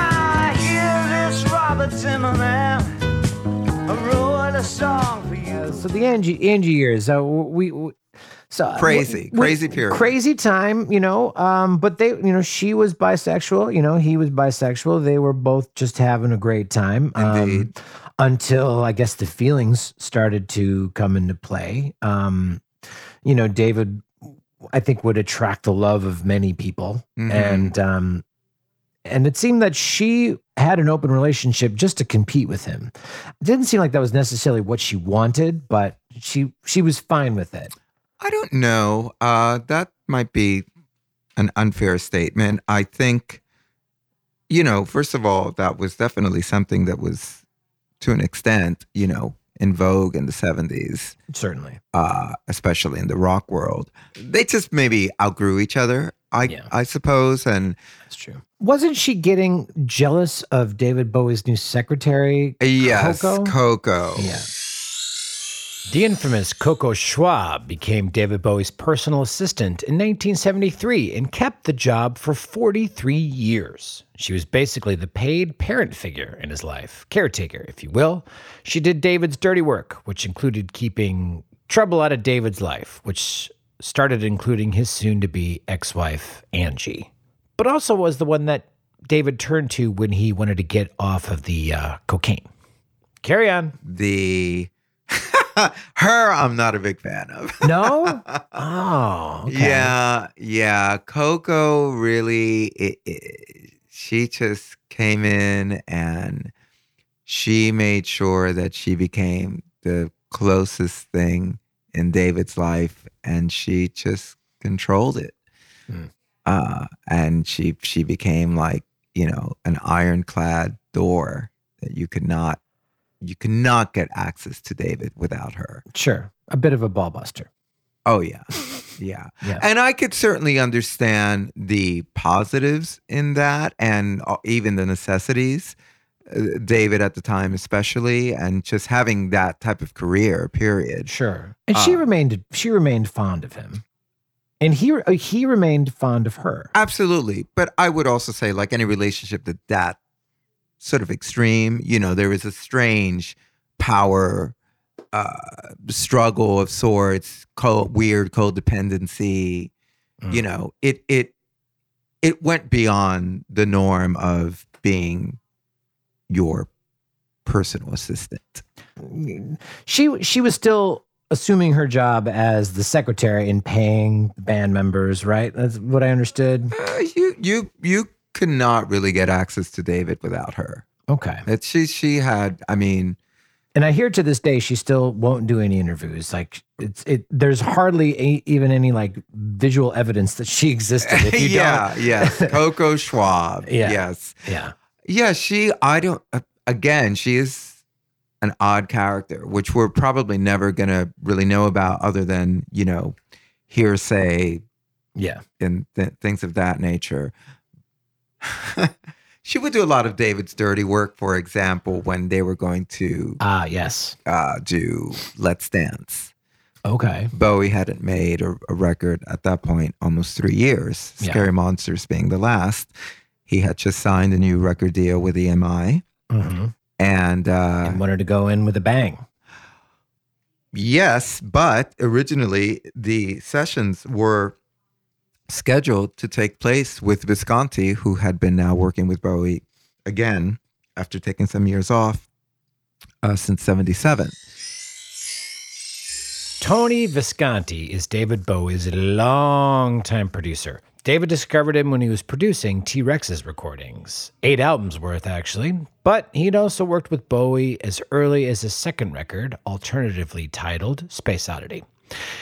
I hear this Robert Zimmerman wrote a song for you. So the Angie Angie years. Uh, we, we so Crazy, we- crazy period. crazy time. You know, um, but they, you know, she was bisexual. You know, he was bisexual. They were both just having a great time. um, until I guess the feelings started to come into play. Um, you know, David, I think, would attract the love of many people, Mhm. and um, and it seemed that she had an open relationship just to compete with him. It didn't seem like that was necessarily what she wanted, but she she was fine with it. I don't know. Uh, that might be an unfair statement. I think, you know, first of all, that was definitely something that was, to an extent, you know, in vogue in the 70s, Certainly, uh, especially in the rock world. They just maybe outgrew each other, I, Yeah. I suppose. And that's true. Wasn't she getting jealous of David Bowie's new secretary? yes, Coco? Coco. Yeah. The infamous Coco Schwab became David Bowie's personal assistant in 1973 and kept the job for 43 years. She was basically the paid parent figure in his life, caretaker, if you will. She did David's dirty work, which included keeping trouble out of David's life, which started including his soon to be ex wife, Angie, but also was the one that David turned to when he wanted to get off of the uh, cocaine. Carry on. The her, I'm not a big fan of. No? Oh, okay. Yeah, yeah. Coco really, it, it, she just came in and she made sure that she became the closest thing in David's life, and she just controlled it. Hmm. Uh, and she she became like you know an ironclad door that you could not you cannot get access to David without her. Sure. A bit of a ball buster. Oh yeah. Yeah. Yeah. And I could certainly understand the positives in that and uh, even the necessities. Uh, David at the time especially and just having that type of career period. Sure. And she Uh, remained she remained fond of him. And he uh, he remained fond of her. Absolutely. But I would also say like any relationship that that sort of extreme, you know, there was a strange power uh struggle of sorts, co- weird codependency. Mm. You know, it it it went beyond the norm of being your personal assistant. She she was still assuming her job as the secretary and paying the band members, right? That's what I understood. Uh, you you you could not really get access to David without her. Okay. That she she had, I mean, And I hear to this day she still won't do any interviews. Like it's it. There's hardly a, even any like visual evidence that she existed. If you yeah, don't, yes, Coco Schwab. Yeah. Yes, yeah, yeah. She, I don't. Uh, again, she is an odd character, which we're probably never gonna really know about, other than you know, hearsay yeah. and th- things of that nature. she would do a lot of David's dirty work, for example, when they were going to Ah, yes. uh, do Let's Dance. Okay. Bowie hadn't made a, a record at that point almost three years. Yeah. Scary Monsters being the last. He had just signed a new record deal with EMI, hmm and uh, And wanted to go in with a bang. Yes, but originally the sessions were scheduled to take place with Visconti, who had been now working with Bowie again after taking some years off uh, since 77. Tony Visconti is David Bowie's longtime producer. David discovered him when he was producing T Rex's recordings, eight albums worth, actually. But he'd also worked with Bowie as early as his second record, alternatively titled Space Oddity.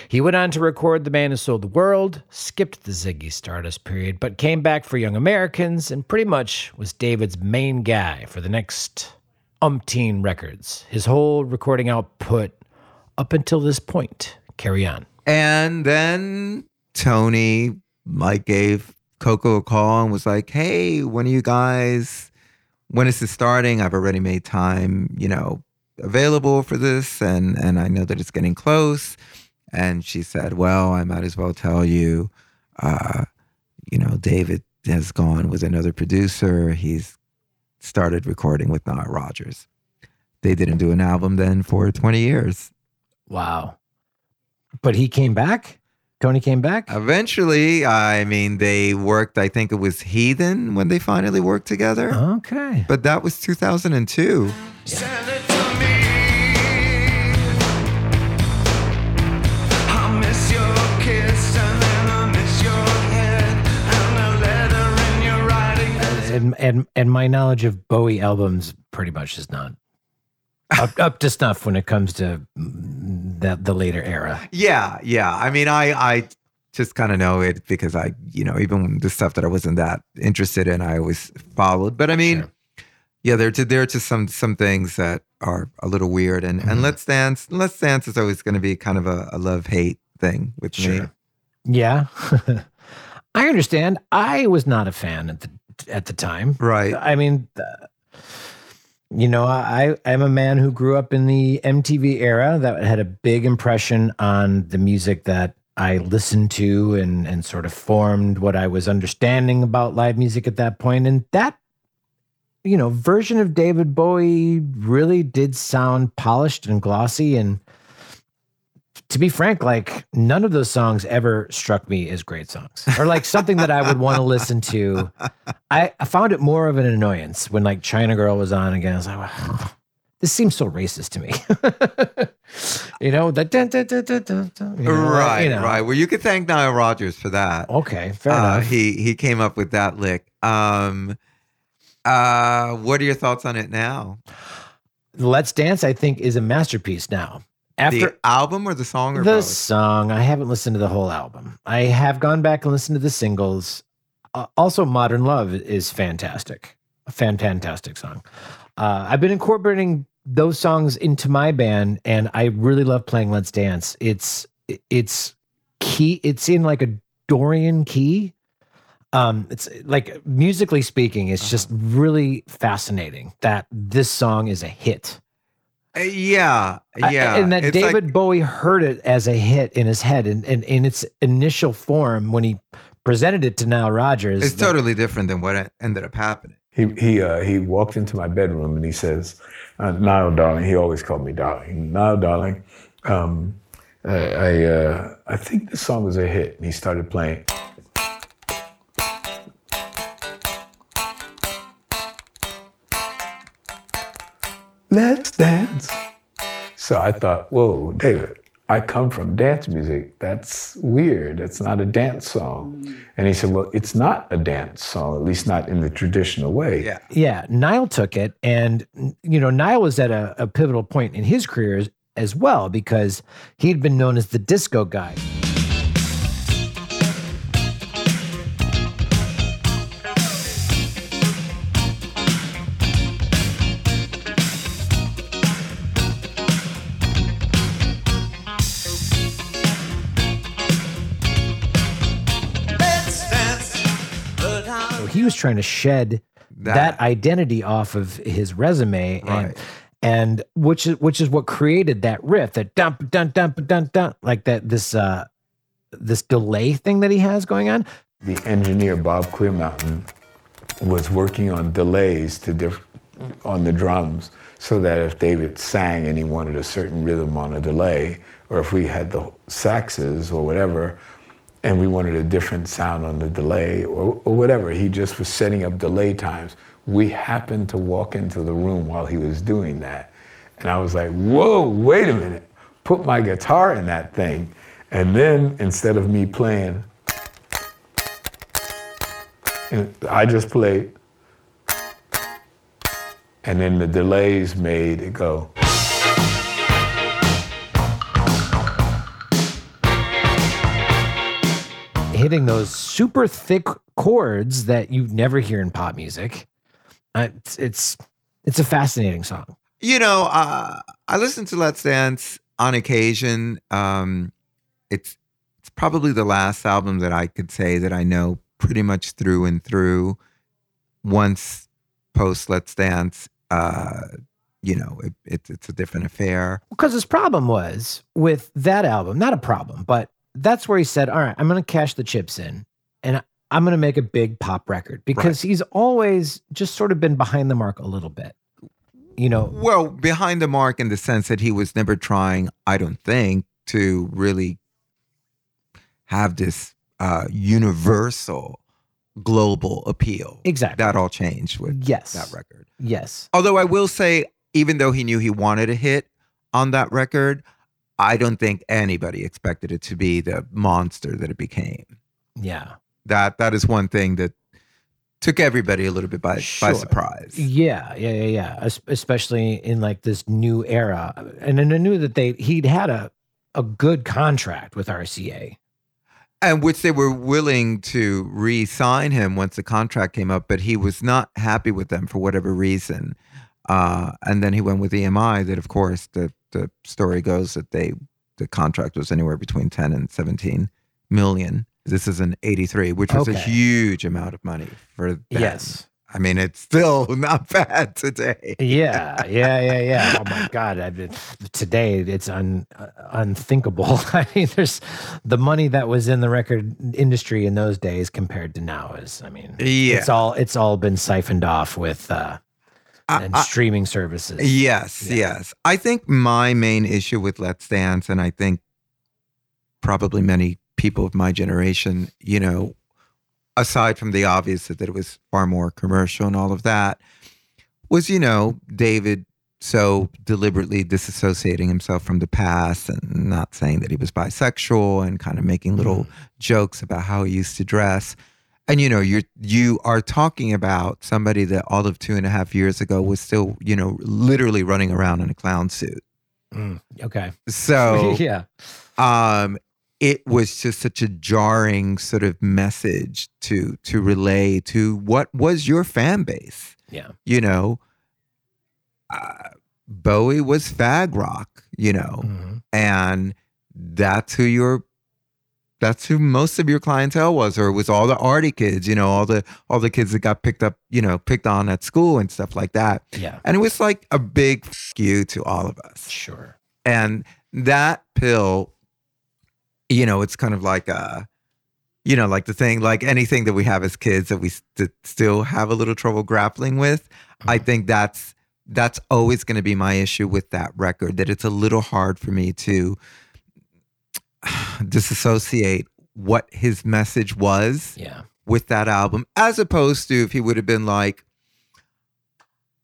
He went on to record The Man Who Sold the World, skipped the Ziggy Stardust period, but came back for Young Americans and pretty much was David's main guy for the next umpteen records. His whole recording output up until this point. Carry on. And then Tony like gave Coco a call and was like, "Hey, when are you guys? When is this starting? I've already made time, you know, available for this, and and I know that it's getting close." And she said, "Well, I might as well tell you, uh, you know, David has gone with another producer. He's started recording with Nile Rodgers. They didn't do an album then for 20 years. Wow. But he came back? Tony came back? Eventually, I mean, they worked, I think it was Heathen when they finally worked together. Okay. But that was 2002. Send And, and and my knowledge of Bowie albums pretty much is not up, up to snuff when it comes to that the later era. Yeah, yeah. I mean, I, I just kind of know it because I, you know, even the stuff that I wasn't that interested in, I always followed. But I mean, Sure. yeah, there, there are just some some things that are a little weird. And Mm-hmm. and Let's Dance, Let's Dance is always going to be kind of a, a love hate thing with me. Yeah. I understand. I was not a fan at the at the time. Right. I mean, you know, I I'm a man who grew up in the MTV era that had a big impression on the music that I listened to and and sort of formed what I was understanding about live music at that. And that you know version of David Bowie really did sound polished and glossy and to be frank, like none of those songs ever struck me as great songs or like something that I would want to listen to. I, I found it more of an annoyance when like China Girl was on again. I was like, "Wow, this seems so racist to me. you know, the dun, dun, dun, dun, dun, dun, you know, right, you know. right. Well, you could thank Nile Rodgers for that. Okay, fair Uh, enough. he he came up with that lick. Um, uh, what are your thoughts on it now? Let's Dance, I think, is a masterpiece now. After the album or the song or the both? song, I haven't listened to the whole album. I have gone back and listened to the singles. Uh, also, Modern Love is fantastic, a fan fantastic song. Uh, I've been incorporating those songs into my band, and I really love playing Let's Dance. It's it's key. It's in like a Dorian key. Um, it's like musically speaking, it's just really fascinating that this song is a hit. Uh, yeah, I- yeah. and that It's like- David Bowie heard it as a hit in his head, and, and in its initial form when he presented it to Nile Rodgers. it's the- totally different than what ended up happening. He he uh, he walked into my bedroom and he says, uh, "Nile, darling." He always called me darling. Nile, darling. Um, I I, uh, I think this song was a hit. And he started playing. Let's dance. So I thought, whoa, David, I come from dance music. That's weird. It's not a dance song. And he said, well, it's not a dance song, at least not in the traditional way. Yeah. yeah, Nile took it, and you know Nile was at a, a pivotal point in his career as, as well because he'd been known as the disco guy. Was trying to shed that, That. identity off of his resume, and Right. and which is which is what created that riff, that dump dun dun dun dun, like that this uh this delay thing that he has going on. The engineer Bob Clearmountain was working on delays to diff- on the drums, so that if David sang and he wanted a certain rhythm on a delay, or if we had the saxes or whatever, and we wanted a different sound on the delay or, or whatever, he just was setting up delay times. We happened to walk into the room while he was doing that, and I was like, "Whoa, wait a minute! Put my guitar in that thing." And then instead of me playing, I just played, and then the delays made it go. Hitting those super thick chords that you never hear in pop music. Uh, it's, it's it's a fascinating song. You know, uh, I listen to Let's Dance on occasion. Um, it's it's probably the last album that I could say that I know pretty much through and through. Once post Let's Dance, uh, you know, it, it, it's a different affair. Because his problem was with that album, not a problem, but that's where he said, "All right, I'm going to cash the chips in, and I'm going to make a big pop record." Because he's always just sort of been behind the mark a little bit. You know, Well, behind the mark in the sense that he was never trying, I don't think, to really have this uh, universal global appeal. Exactly. That all changed with Yes. that record. yes, Although I will say, even though he knew he wanted a hit on that record, I don't think anybody expected it to be the monster that it became. yeah, That that is one thing that took everybody a little bit by by surprise. yeah, yeah, yeah, yeah. Es- Especially in like this new era, and then I knew that they he'd had a a good contract with RCA. and which they were willing to re-sign him once the contract came up, but he was not happy with them for whatever reason. Uh, and then he went with EMI. That, of course, the the story goes that they the contract was anywhere between ten and seventeen million. This is an eighty-three, which was a huge amount of money for them. Yes. I mean it's still not bad today. Yeah, yeah, yeah, yeah. Oh my God! I mean, today it's un, uh, unthinkable. I mean, there's the money that was in the record industry in those days compared to now is. I mean, Yeah. it's all it's all been siphoned off with uh, and streaming services. Yes, yes. I think my main issue with Let's Dance, and I think probably many people of my generation, you know, aside from the obvious that it was far more commercial and all of that, was, you know, David so deliberately disassociating himself from the past and not saying that he was bisexual and kind of making little mm. jokes about how he used to dress. And you know, you're you are talking about somebody that all of two and a half years ago was still, you know, literally running around in a clown suit. Mm, okay. So yeah. um it was just such a jarring sort of message to to relay to what was your fan base Yeah. you know uh, bowie was fag rock you know Mhm. and that's who your that's who most of your clientele was or it was all the arty kids you know all the all the kids that got picked up you know picked on at school and stuff like that Yeah. and it was like a big skew to all of us Sure. and that pill you know it's kind of like a you know like the thing like anything that we have as kids that we st- still have a little trouble grappling with i uh-huh. think that's that's always going to be my issue with that record that it's a little hard for me to disassociate what his message was Yeah. with that album as opposed to if he would have been like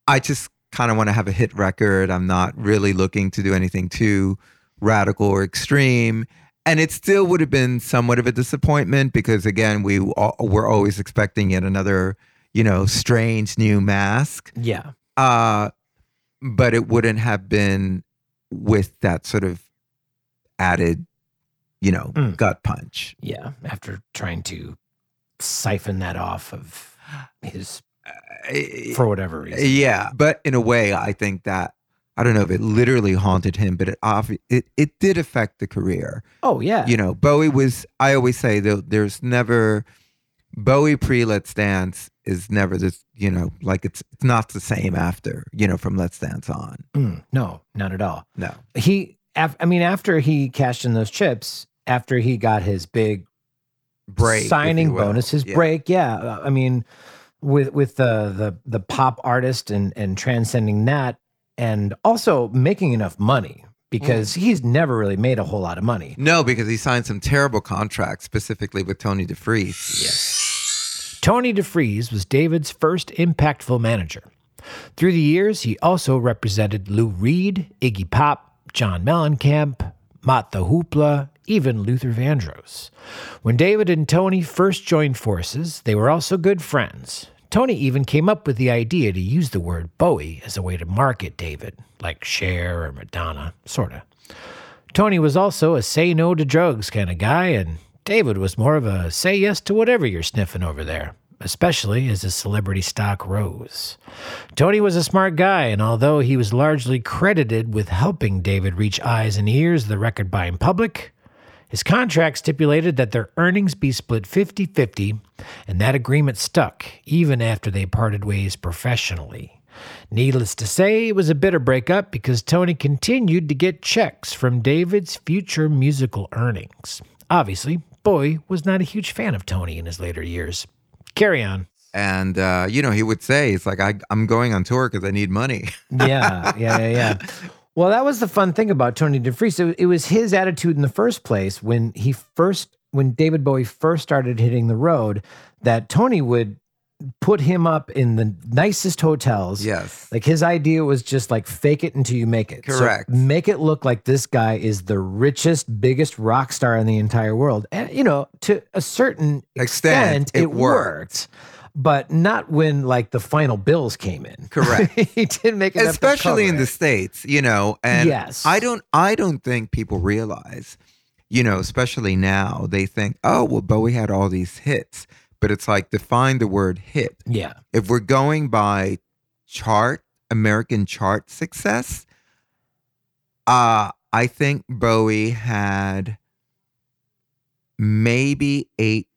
I just kind of want to have a hit record. I'm not really looking to do anything too radical or extreme. And it still would have been somewhat of a disappointment because, again, we all, were always expecting yet another, you know, strange new mask. Yeah. Uh, but it wouldn't have been with that sort of added, you know, Mm. gut punch. Yeah. After trying to siphon that off of his for whatever reason. Yeah, but in a way, I think that I don't know if it literally haunted him, but it it it did affect the career. Oh yeah. You know, Bowie was. I always say that there's never Bowie pre Let's Dance is never this, you know, like it's it's not the same after, you know, from Let's Dance on. Mm, no, not at all. No. He, af- I mean, after he cashed in those chips, after he got his big Break, signing bonus, his Yeah. break, yeah. uh, I mean, with with the the the pop artist and and transcending that, and also making enough money because Mm. he's never really made a whole lot of money. No, because he signed some terrible contracts, specifically with Tony DeFries. Yes. Tony DeFries was David's first impactful manager. Through the years, he also represented Lou Reed, Iggy Pop, John Mellencamp, Mott the Hoople, even Luther Vandross. When David and Tony first joined forces, they were also good friends. Tony even came up with the idea to use the word Bowie as a way to market David, like Cher or Madonna, sorta. Tony was also a say no to drugs kind of guy, and David was more of a say yes to whatever you're sniffing over there, especially as his celebrity stock rose. Tony was a smart guy, and although he was largely credited with helping David reach eyes and ears of the record buying public, his contract stipulated that their earnings be split 50 50, and that agreement stuck even after they parted ways professionally. Needless to say, it was a bitter breakup because Tony continued to get checks from David's future musical earnings. Obviously, Bowie was not a huge fan of Tony in his later years. Carry on. And uh, you know, he would say, "It's like I, I'm going on tour because I need money." Yeah, yeah, yeah, yeah. Well, that was the fun thing about Tony DeFries. It, it was his attitude in the first place when he first, when David Bowie first started hitting the road, that Tony would put him up in the nicest hotels. Yes. Like his idea was just like fake it until you make it. So Correct. make it look like this guy is the richest, biggest rock star in the entire world. And, you know, to a certain Extent, extent, it it, worked. But not when like the final bills came in. Correct. he didn't make to especially in the states you know and Yes. i don't i don't think people realize you know especially now they think oh well bowie had all these hits but it's like define the word hit Yeah. if we're going by chart american chart success uh i think bowie had maybe eight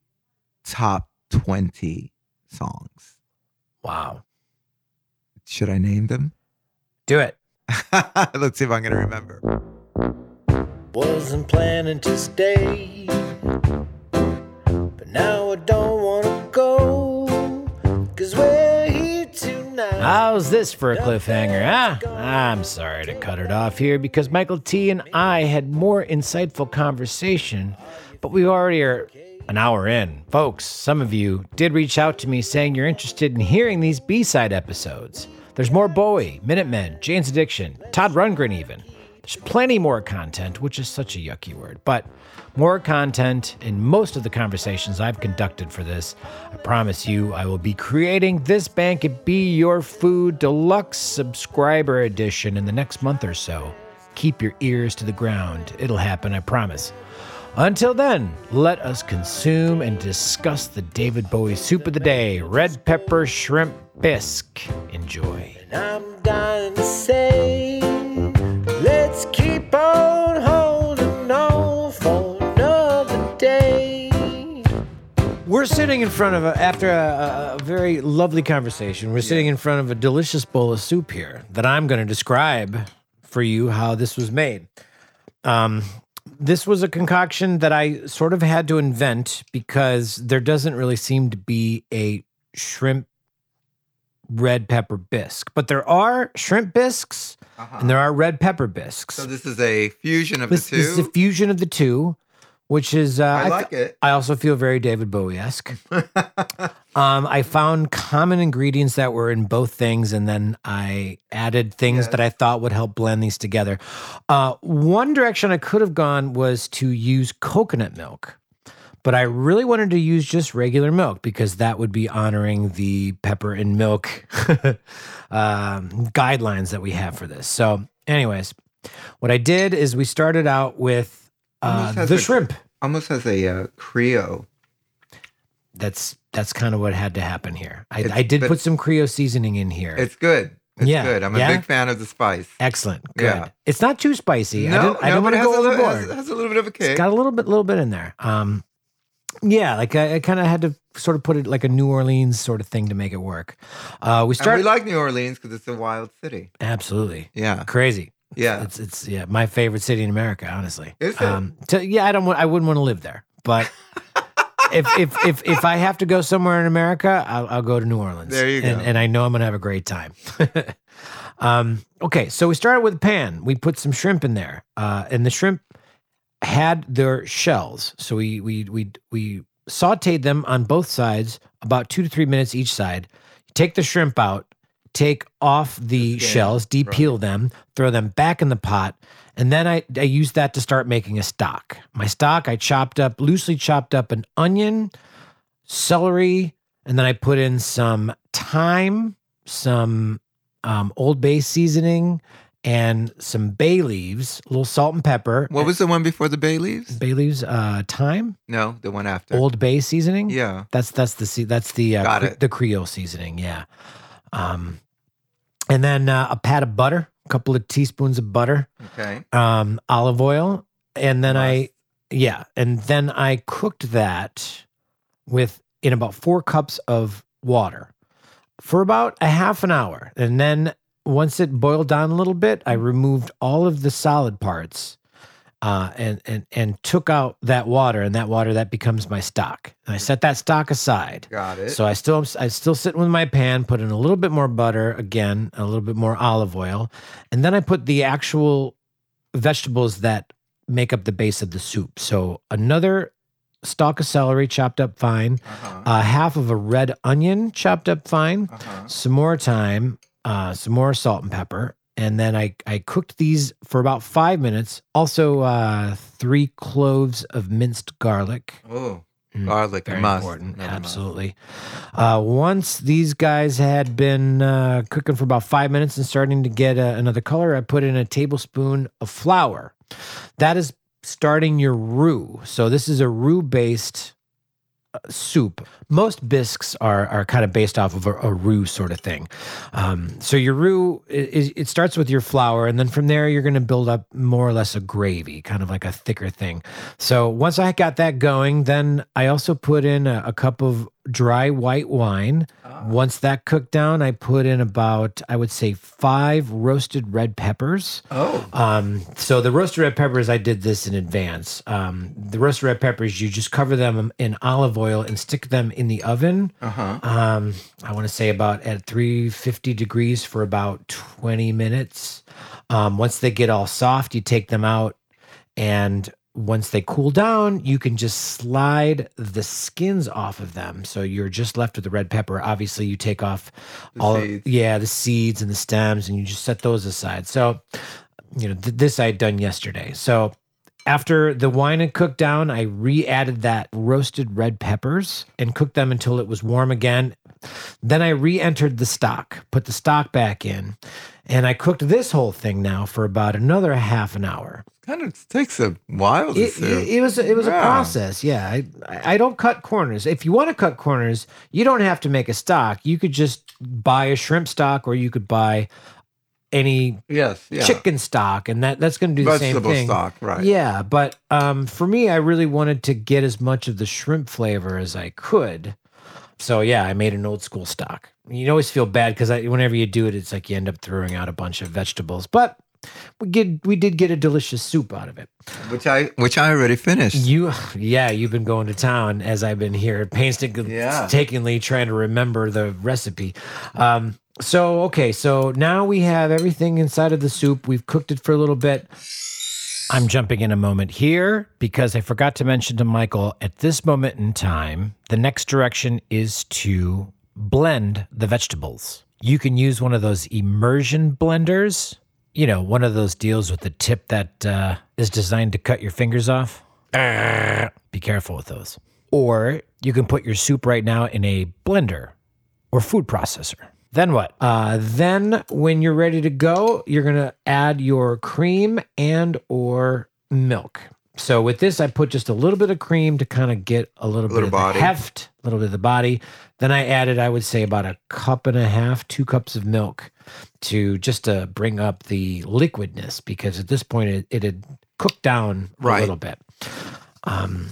top 20 songs Wow. should i name them Do it. let's see if i'm gonna remember Wasn't planning to stay, but now I don't want to go, cause we're here tonight. How's this for a cliffhanger, huh? I'm sorry to cut it off here because Michael T and I had more insightful conversation, but we already are an hour in. Folks, some of you did reach out to me saying you're interested in hearing these B-side episodes. There's more Bowie, Minutemen, Jane's Addiction, Todd Rundgren even. There's plenty more content, which is such a yucky word, but more content in most of the conversations I've conducted for this. I promise you, I will be creating this Band Could Be Your Food Deluxe Subscriber Edition in the next month or so. Keep your ears to the ground. It'll happen, I promise. Until then, let us consume and discuss the David Bowie soup of the day red pepper shrimp bisque. Enjoy. And I'm dying to say, let's keep on holding on for another day. We're sitting in front of a, after a, a, a very lovely conversation. We're sitting in front of a delicious bowl of soup here that I'm going to describe for you how this was made. Um, this was a concoction that I sort of had to invent because there doesn't really seem to be a shrimp red pepper bisque, but there are shrimp bisques and there are red pepper bisques. Uh-huh. So this is a fusion of This, the this is a fusion of the two, which is uh, I th- like it. I also feel very David Bowie esque. um, I found common ingredients that were in both things, and then I added things that I thought would help blend these together. Uh, one direction I could have gone was to use coconut milk. But I really wanted to use just regular milk because that would be honoring the pepper and milk um, guidelines that we have for this. So, anyways, what I did is we started out with uh, the a- shrimp. Almost has a uh, Creole. That's that's kind of what had to happen here. I, I did put some Creole seasoning in here. It's good. It's Yeah, good. I'm a yeah? big fan of the spice. Excellent. Good. Yeah. It's not too spicy. I No, didn't, I no, didn't want to has go a little- overboard. has- has a little bit of a kick. It's got a little bit, little bit in there. Um, yeah, like I, I kind of had to sort of put it like a New Orleans sort of thing to make it work. Uh, we And we like New Orleans because it's a wild city. absolutely Yeah. crazy. Yeah. It's it's yeah my favorite city in America. Honestly, Is it? Um, to, yeah, I don't want I wouldn't want to live there, but. if, if if if I have to go somewhere in America, I'll, I'll go to New Orleans. There you and, go. And I know I'm gonna have a great time. um, okay, so we started with a pan. We put some shrimp in there, uh, and the shrimp had their shells. So we we we we sautéed them on both sides about two to three minutes each side. Take the shrimp out, take off the, shells, depeel them, throw them back in the pot, and then I I used that to start making a stock. My stock I chopped up loosely chopped up an onion, celery, and then I put in some thyme, some um, Old Bay seasoning, and some bay leaves, a little salt and pepper. What was the one before the bay leaves? Bay leaves, uh, thyme, No, the one after. Old Bay seasoning. Yeah. that's that's the that's the uh, Got it. the Creole seasoning. Yeah, um, and then uh, a pat of butter, a couple of teaspoons of butter, Okay. um, olive oil, and then I yeah, and then I cooked that with in about four cups of water for about a half an hour, and then once it boiled down a little bit, I removed all of the solid parts. Uh, and and and took out that water, and that water that becomes my stock. And I set that stock aside. Got it. So I still I still sitting with my pan, put in a little bit more butter, again, a little bit more olive oil, and then I put the actual vegetables that make up the base of the soup. So another stalk of celery chopped up fine, Uh-huh. uh, half of a red onion chopped up fine, Uh-huh. some more thyme, uh, some more salt and pepper. And then I, I cooked these for about five minutes. Also, uh, three cloves of minced garlic. Oh, Mm, garlic. Very must. important. Absolutely. Uh, once these guys had been uh, cooking for about five minutes and starting to get uh, another color, I put in a tablespoon of flour. That is starting your roux. So this is a roux based soup. Most bisques are are kind of based off of a, a roux sort of thing. Um, so your roux it, it starts with your flour, and then from there you're going to build up more or less a gravy, kind of like a thicker thing. So once I got that going, then I also put in a, a cup of dry white wine. Once that cooked down, I put in about I would say five roasted red peppers. Oh. Um, so the roasted red peppers, I did this in advance. Um, the roasted red peppers, you just cover them in olive oil and stick them in the oven. Uh-huh. Um, I want to say about at 350 degrees for about 20 minutes. Um, once they get all soft, you take them out, and once they cool down, you can just slide the skins off of them. So you're just left with the red pepper. Obviously, you take off The all seeds. yeah the seeds and the stems, and you just set those aside. So you know th- this I had done yesterday. So after the wine had cooked down, I re-added that roasted red peppers and cooked them until it was warm again. Then I re-entered the stock, put the stock back in, and I cooked this whole thing now for about another half an hour. Kind of takes a while to It, it, it was it was a process. Yeah, I I don't cut corners. If you want to cut corners, you don't have to make a stock. You could just buy a shrimp stock, or you could buy any Yes. Yeah. chicken stock, and that that's going to do the Vegetable same thing. stock, right. Yeah, but um, for me, I really wanted to get as much of the shrimp flavor as I could. So yeah, I made an old school stock. You always feel bad because whenever you do it, it's like you end up throwing out a bunch of vegetables. But we get we did get a delicious soup out of it. Which I which I already finished. You, yeah, you've been going to town as I've been here, painstakingly trying to remember the recipe. Um, so okay, so now we have everything inside of the soup. We've cooked it for a little bit. I'm jumping in a moment here because I forgot to mention to Michael at this moment in time, the next direction is to blend the vegetables. You can use one of those immersion blenders, you know, one of those deals with the tip that uh, is designed to cut your fingers off. Be careful with those. Or you can put your soup right now in a blender or food processor. Then what? Uh, then when you're ready to go, you're gonna add your cream and or milk. So with this, I put just a little bit of cream to kind of get a little, bit little of body. the heft, a little bit of the body. Then I added, I would say, about a cup and a half, two cups of milk to just to bring up the liquidness because at this point it, it had cooked down a little bit. Um,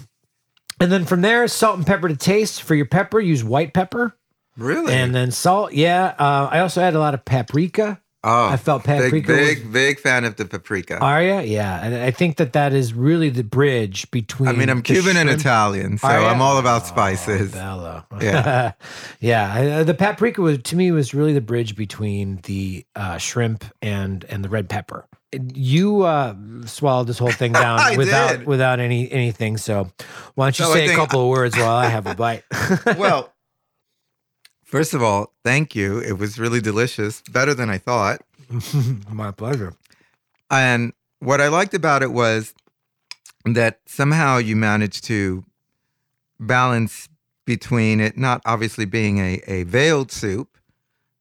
And then from there, salt and pepper to taste. For your pepper, use white pepper. Really? And then salt. Yeah. Uh, I also had a lot of paprika. oh, I felt big, paprika big, was- big fan of the paprika. Are you? Yeah. And I think that that is really the bridge between. I mean, I'm Cuban and Italian, so I'm all about spices. Bello. Yeah. yeah. I- uh, The paprika was to me was really the bridge between the uh, shrimp and and the red pepper. You uh, swallowed this whole thing down without did. without any anything. So why don't you So say a couple of words while I have a bite? well, first of all, thank you. It was really delicious, better than I thought. My pleasure. And what I liked about it was that somehow you managed to balance between it not obviously being a, a veiled soup,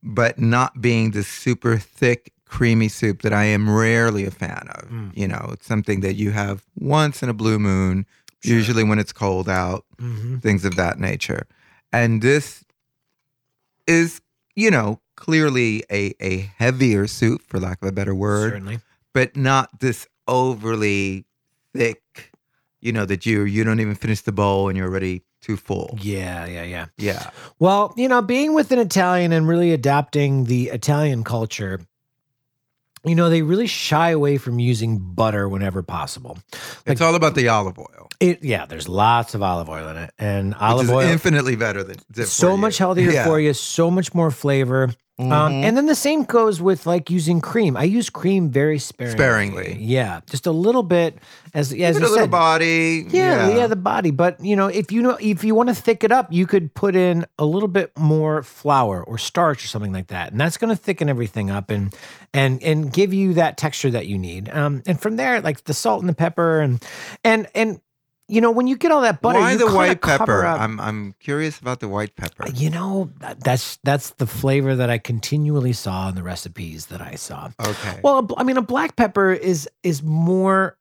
but not being the super thick, creamy soup that I am rarely a fan of. Mm. You know, it's something that you have once in a blue moon, usually when it's cold out, Mhm. things of that nature. And this is, you know, clearly a, a heavier soup, for lack of a better word Certainly. but not this overly thick, you know, that you you don't even finish the bowl and you're already too full. Yeah, yeah, yeah. Yeah. Well, you know, being with an Italian and really adapting the Italian culture, you know, they really shy away from using butter whenever possible. it's all about the olive oil. It, yeah, there's lots of olive oil in it, and olive is oil infinitely better than than so much you. healthier Yeah. for you, so much more flavor. Um, Mhm. and then the same goes with like using cream. I use cream very sparingly. Sparingly. yeah, just a little bit. As as Give you a little said, body. yeah, yeah, the body. But you know, if you know, if you want to thick it up, you could put in a little bit more flour or starch or something like that, and that's going to thicken everything up and and and give you that texture that you need. Um, and from there, like the salt and the pepper and and and you know, when you get all that butter, Why you the white pepper? up- I'm I'm curious about the white pepper. you know, that's that's the flavor that I continually saw in the recipes that I saw. Okay. Well, I mean, a black pepper is is more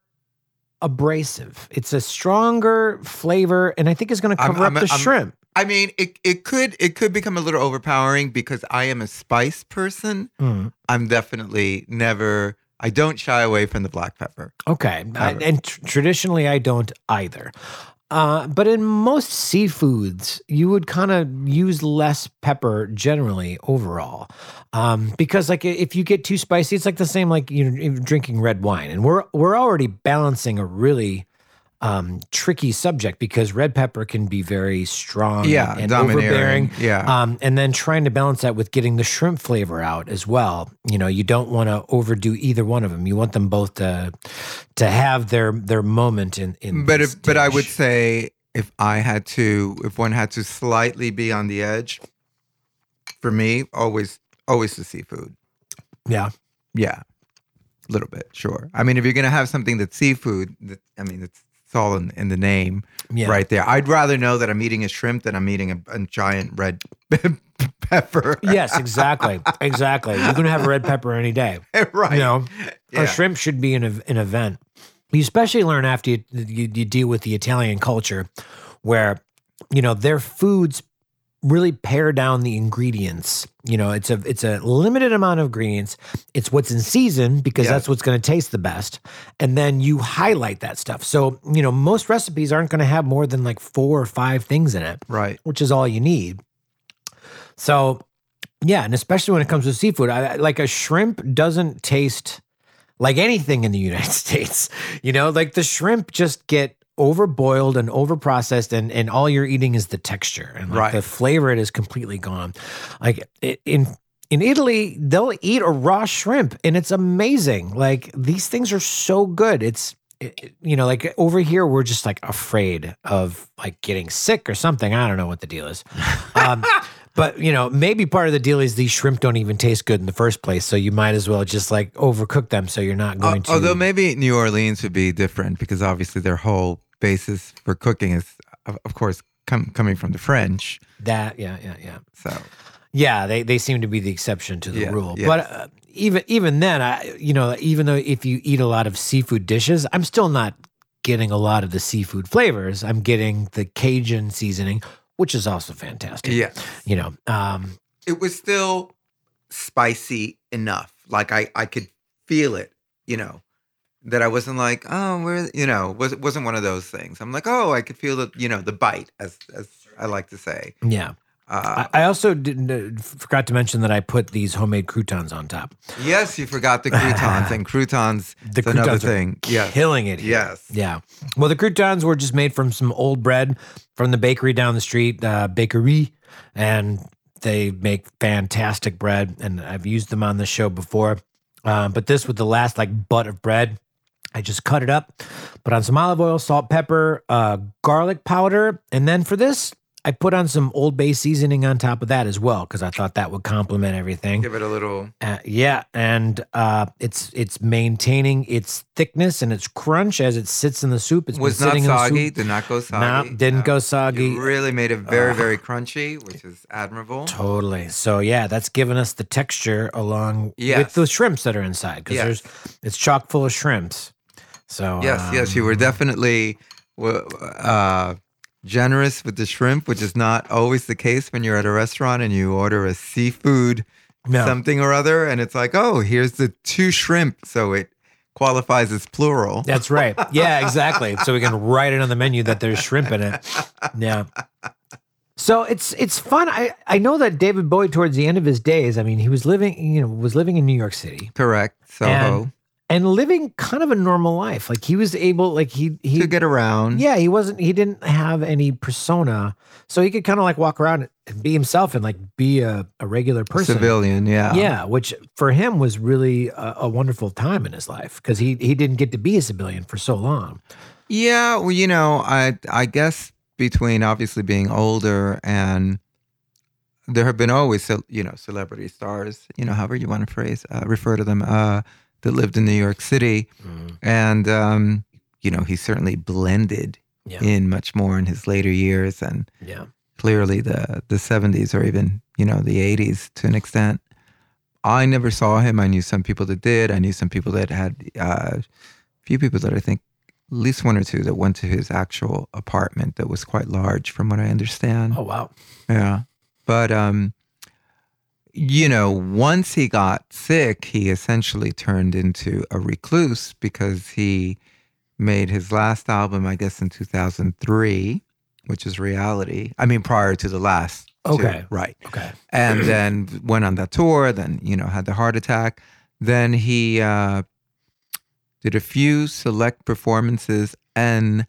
abrasive. It's a stronger flavor, and I think it's going to I'm- cover I'm- up the I'm- shrimp. I mean, it it could it could become a little overpowering because I am a spice person. Mm. I'm definitely never. I don't shy away from the black pepper. Okay, I- and tr- traditionally I don't either. Uh, but in most seafoods, you would kind of use less pepper generally overall, um, because like if you get too spicy, it's like the same like you know drinking red wine, and we're we're already balancing a really um, tricky subject because red pepper can be very strong, Yeah, and overbearing, yeah. um, and then trying to balance that with getting the shrimp flavor out as well. You know, you don't want to overdo either one of them. You want them both to to have their their moment in in. But if, but I would say if I had to, if one had to slightly be on the edge, for me, always always the seafood. yeah, Yeah, a little bit, sure. I mean, if you're gonna have something that's seafood, that, I mean, it's, it's all in, in the name, Yeah. right there. I'd rather know that I'm eating a shrimp than I'm eating a, a giant red pepper. yes, exactly, exactly. You can have a red pepper any day. right. You know, Yeah. a shrimp should be an an event. You especially learn after you, you you deal with the Italian culture, where you know their foods really pare down the ingredients. You know, it's a it's a limited amount of ingredients. It's what's in season because Yeah. that's what's going to taste the best, and then you highlight that stuff. So you know, most recipes aren't going to have more than like four or five things in it, Right. which is all you need. So, yeah, and especially when it comes to seafood, I, I- like a shrimp doesn't taste like anything in the United States. You know, like the shrimp just get overboiled and overprocessed, and and all you're eating is the texture and like Right. the flavor. It is completely gone. Like it, in. In Italy, they'll eat a raw shrimp and it's amazing. Like these things are so good. It's it- it- you know, like over here, we're just like afraid of like getting sick or something. I don't know what the deal is. Um, but you know, maybe part of the deal is these shrimp don't even taste good in the first place. So you might as well just like overcook them so you're not going to. Although maybe New Orleans would be different because obviously their whole basis for cooking is, of, of course, com- coming from the French. that, yeah, yeah, yeah. So Yeah, they, they seem to be the exception to the Yeah, rule. yes. But uh, even even then, I you know even though if you eat a lot of seafood dishes, I'm still not getting a lot of the seafood flavors. I'm getting the Cajun seasoning, which is also fantastic. yeah, You know, um, it was still spicy enough. Like I, I could feel it, you know, that I wasn't like, oh, where you know, was wasn't one of those things. I'm like, oh, I could feel the you know the bite, as as I like to say. Yeah. Uh, I also didn't uh, forgot to mention that I put these homemade croutons on top. yes, you forgot the croutons, and croutons. The another croutons are thing. Yes. killing it. Here. Yes. Yeah. Well, the croutons were just made from some old bread from the bakery down the street, uh, Bakery, and they make fantastic bread. And I've used them on the show before. Uh, but this with the last like butt of bread, I just cut it up, put on some olive oil, salt, pepper, uh, garlic powder, and then for this, I put on some Old Bay seasoning on top of that as well because I thought that would complement everything. Give it a little. Uh, yeah, and uh, it's it's maintaining its thickness and its crunch as it sits in the soup. It's Was not sitting in the soggy. Did not go No, soggy. didn't go soggy. You really made it very Ugh. very crunchy, which is admirable. Totally. So yeah, that's given us the texture along Yes. with the shrimps that are inside because Yes. there's it's chock full of shrimps. So Yes, yes, you were um, definitely uh, generous with the shrimp, which is not always the case when you're at a restaurant and you order a seafood No. something or other, and it's like, oh, here's the two shrimp, so it qualifies as plural. That's right. Yeah, exactly. so we can write it on the menu that there's shrimp in it. Yeah. So it's it's fun. I, I know that David Bowie towards the end of his days, I mean, he was living, you know, was living in New York City. Correct. Soho. And, and living kind of a normal life. Like he was able like he he to get around. Yeah, he wasn't he didn't have any persona. So he could kind of like walk around and be himself and like be a, a regular person. Civilian, yeah. Yeah, which for him was really a, a wonderful time in his life because he he didn't get to be a civilian for so long. Yeah, well, you know, I I guess between obviously being older and there have been always, you know, celebrity stars, you know, however you want to phrase, uh, refer to them, uh, that lived in New York City, and um, you know, he certainly blended Yeah. in much more in his later years, and Yeah. clearly the the seventies or even you know the eighties to an extent. I never saw him. I knew some people that did. I knew some people that had uh, a few people that I think at least one or two that went to his actual apartment that was quite large, from what I understand. Oh wow. Yeah, but um, you know, once he got sick, he essentially turned into a recluse because he made his last album, I guess, in two thousand three, which is Reality. I mean, prior to the last. two, Okay. right Okay. and then went on that tour then you know had the heart attack then he uh, did a few select performances and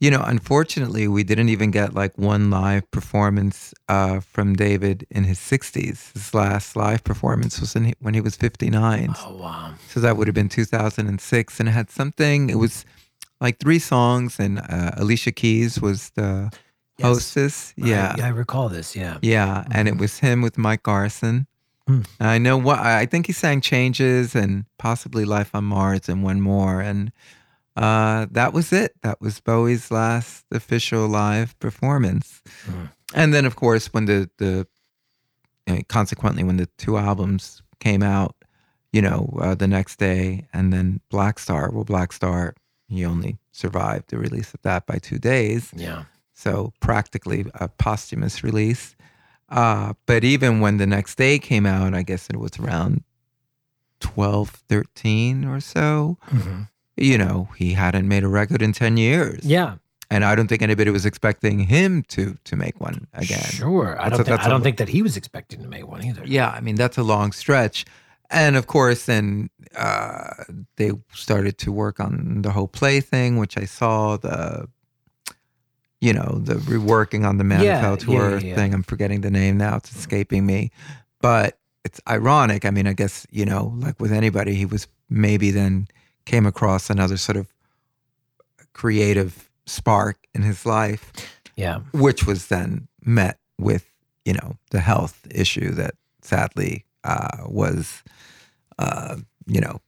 you know unfortunately we didn't even get like one live performance uh, from david in his 60s his last live performance was in, when he was 59 Oh wow. so that would have been 2006 and it had something it was like three songs and uh, alicia keys was the Yes. hostess yeah I, I recall this. Yeah. yeah, and it was him with Mike Garson. Hmm. I know what I think he sang "Changes" and possibly "Life on Mars" and one more, and uh, that was it. That was Bowie's last official live performance. Hmm. And then, of course, when the the consequently when the two albums came out, you know, uh, the next day, and then Blackstar. Well, Blackstar, he only survived the release of that by two days Yeah. so practically a posthumous release. Uh, but even when the next day came out, I guess it was around 12, 13 or so, Mhm. You know, he hadn't made a record in 10 years. Yeah. And I don't think anybody was expecting him to to make one again. Sure. I That's don't. a- think, I a- don't think that he was expecting to make one either. Yeah, I mean that's a long stretch, and of course, then uh, they started to work on the whole play thing, which I saw the, you know, the reworking on the Yeah, Manifest yeah, tour yeah, yeah. thing. I'm forgetting the name now; it's escaping me, but it's ironic. I mean, I guess you know, like with anybody, he was maybe then came across another sort of creative spark in his life Yeah. which was then met with you know the health issue that sadly uh, was uh, you know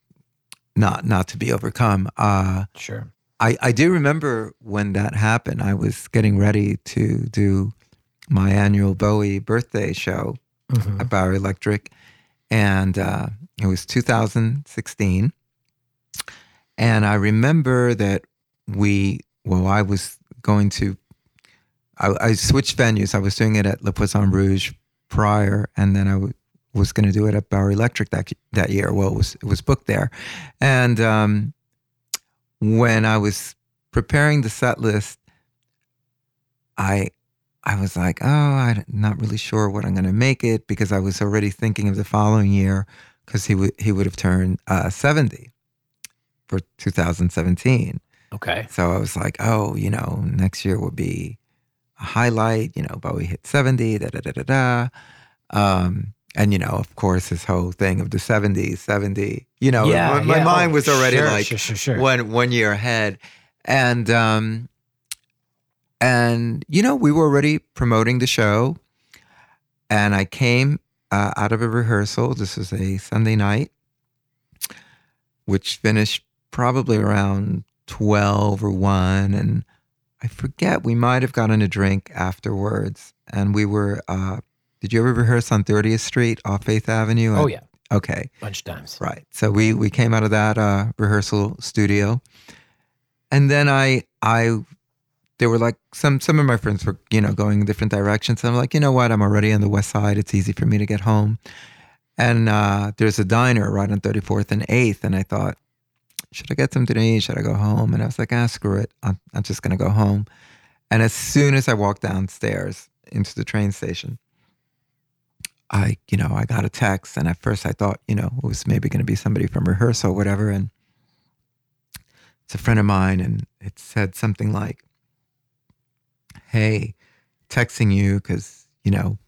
not not to be overcome. Uh, Sure. I I do remember when that happened. I was getting ready to do my annual Bowie birthday show Mhm. at Bowery Electric, and uh, it was 2016. And I remember that we, well, I was going to, I, I switched venues. I was doing it at Le Poisson Rouge prior, and then I w- was going to do it at Bowery Electric that that year. Well, it was it was booked there, and um, when I was preparing the set list, I I was like, oh, I'm not really sure what I'm going to make it because I was already thinking of the following year because he would he would have turned uh, 70 for 2017. Okay. So I was like, oh, you know, next year will be a highlight. You know, Bowie hit 70, da da da da da. Um, and you know, of course, this whole thing of the 70s, 70. You know, Yeah, my, my yeah. mind was already sure, like sure, sure. one one year ahead, and um, and you know, we were already promoting the show, and I came uh, out of a rehearsal. This was a Sunday night, which finished probably around 12 or 1 and i forget we might have gotten a drink afterwards and we were uh did you ever rehearse on 30th street off faith avenue? Oh yeah, okay. Bunch of times. right. So we we came out of that uh rehearsal studio. And then i i there were like some some of my friends were you know going in different directions i'm like you know what? I'm already on the west side. It's easy for me to get home. And uh there's a diner right on 34th and 8th and i thought should I get something to eat? Should I go home? And I was like, ah, screw it. I'm, I'm just going to go home. And as soon as I walked downstairs into the train station, I, you know, I got a text. And at first I thought, you know, it was maybe going to be somebody from rehearsal or whatever. And it's a friend of mine. And it said something like, hey, texting you because, you know,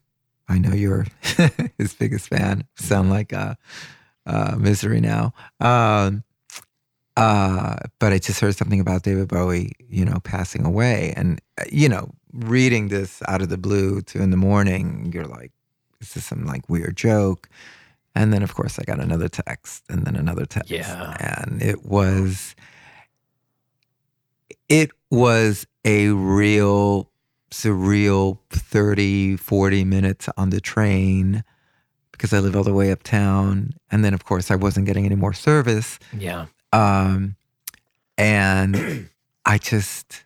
I know you're his biggest fan. Sound like uh, uh, misery now. Um, uh, but I just heard something about David Bowie, you know, passing away. And, uh, you know, reading this out of the blue two in the morning, you're like, is this some like weird joke? And then, of course, I got another text and then another text. Yeah. And it was, it was a real surreal 30, 40 minutes on the train because I live all the way uptown. And then, of course, I wasn't getting any more service. Yeah. Um, and I just,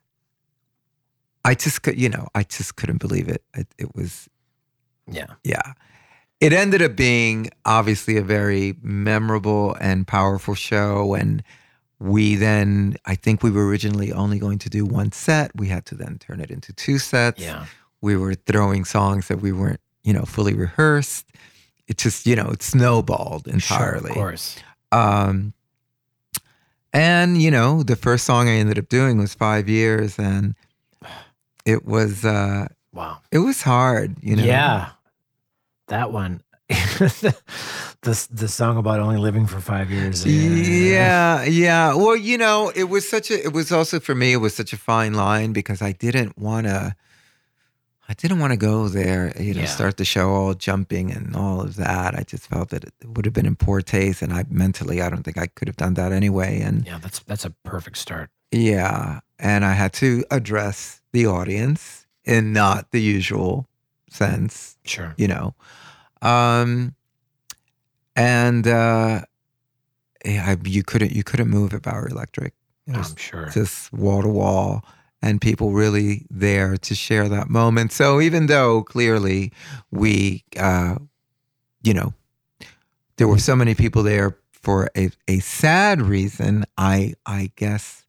I just could, you know, I just couldn't believe it. It, it was, Yeah. yeah. It ended up being obviously a very memorable and powerful show. And we then, I think we were originally only going to do one set. We had to then turn it into two sets. Yeah. We were throwing songs that we weren't, you know, fully rehearsed. It just, you know, it snowballed entirely. Sure, of course. Um, and you know, the first song I ended up doing was Five Years, and it was uh, Wow. it was hard. You know, Yeah. That one. the, the the song about only living for five years. Yeah, yeah. Well, you know, it was such a. It was also for me. It was such a fine line because I didn't want to. I didn't want to go there. You know, Yeah. start the show all jumping and all of that. I just felt that it would have been in poor taste, and I mentally, I don't think I could have done that anyway. And Yeah, that's that's a perfect start. Yeah. And I had to address the audience in not the usual sense, Sure. you know. Um and uh yeah, I, you couldn't you couldn't move at Bowery Electric. I'm sure. just wall to wall and people really there to share that moment. So even though clearly we uh you know there were so many people there for a, a sad reason, I I guess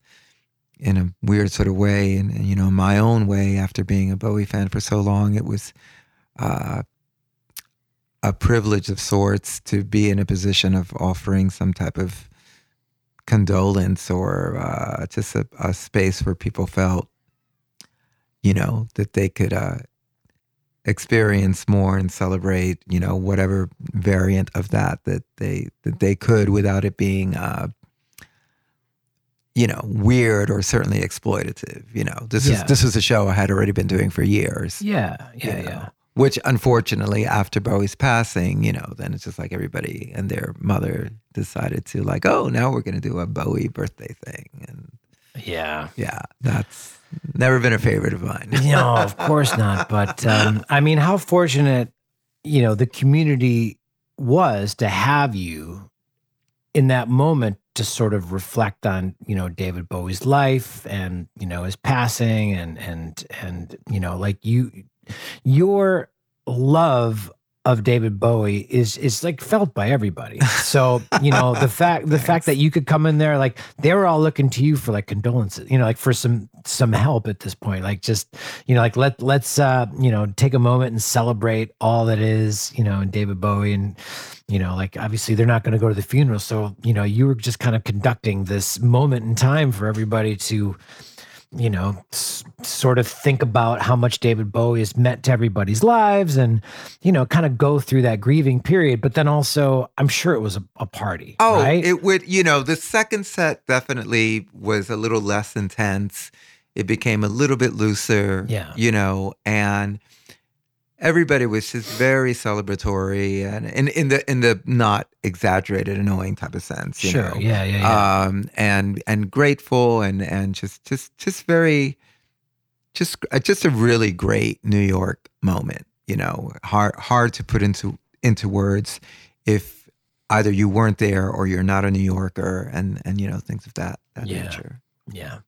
in a weird sort of way and, and, you know my own way after being a Bowie fan for so long, it was uh a privilege of sorts to be in a position of offering some type of condolence or uh, just a, a space where people felt, you know, that they could uh, experience more and celebrate, you know, whatever variant of that that they that they could without it being, uh, you know, weird or certainly exploitative. You know, this Yeah. is this was a show I had already been doing for years Yeah. Yeah. you know, Yeah. Which unfortunately, after Bowie's passing, you know, then it's just like everybody and their mother decided to like, oh, now we're going to do a Bowie birthday thing, and Yeah. yeah, that's never been a favorite of mine. no, of course not. But um, I mean, how fortunate, you know, the community was to have you in that moment to sort of reflect on, you know, David Bowie's life and, you know, his passing and, and, and, you know, like you, your love of David Bowie is is like felt by everybody. So you know the fact the fact that you could come in there like they were all looking to you for like condolences, you know, like for some some help at this point. Like just you know like let let's uh you know take a moment and celebrate all that is you know in David Bowie and you know like obviously they're not going to go to the funeral, so you know you were just kind of conducting this moment in time for everybody to you know, s- sort of think about how much David Bowie has meant to everybody's lives and, you know, kind of go through that grieving period. But then also, I'm sure it was a, a party. Oh, right? it would, you know, the second set definitely was a little less intense. It became a little bit looser, Yeah. you know, and everybody was just very celebratory and in, in the in the not exaggerated, annoying type of sense. You Sure. know? Yeah, yeah, yeah. Um and and grateful and and just just just very just uh, just a really great New York moment, you know, hard hard to put into into words if either you weren't there or you're not a New Yorker and and you know things of that that Yeah. nature. yeah.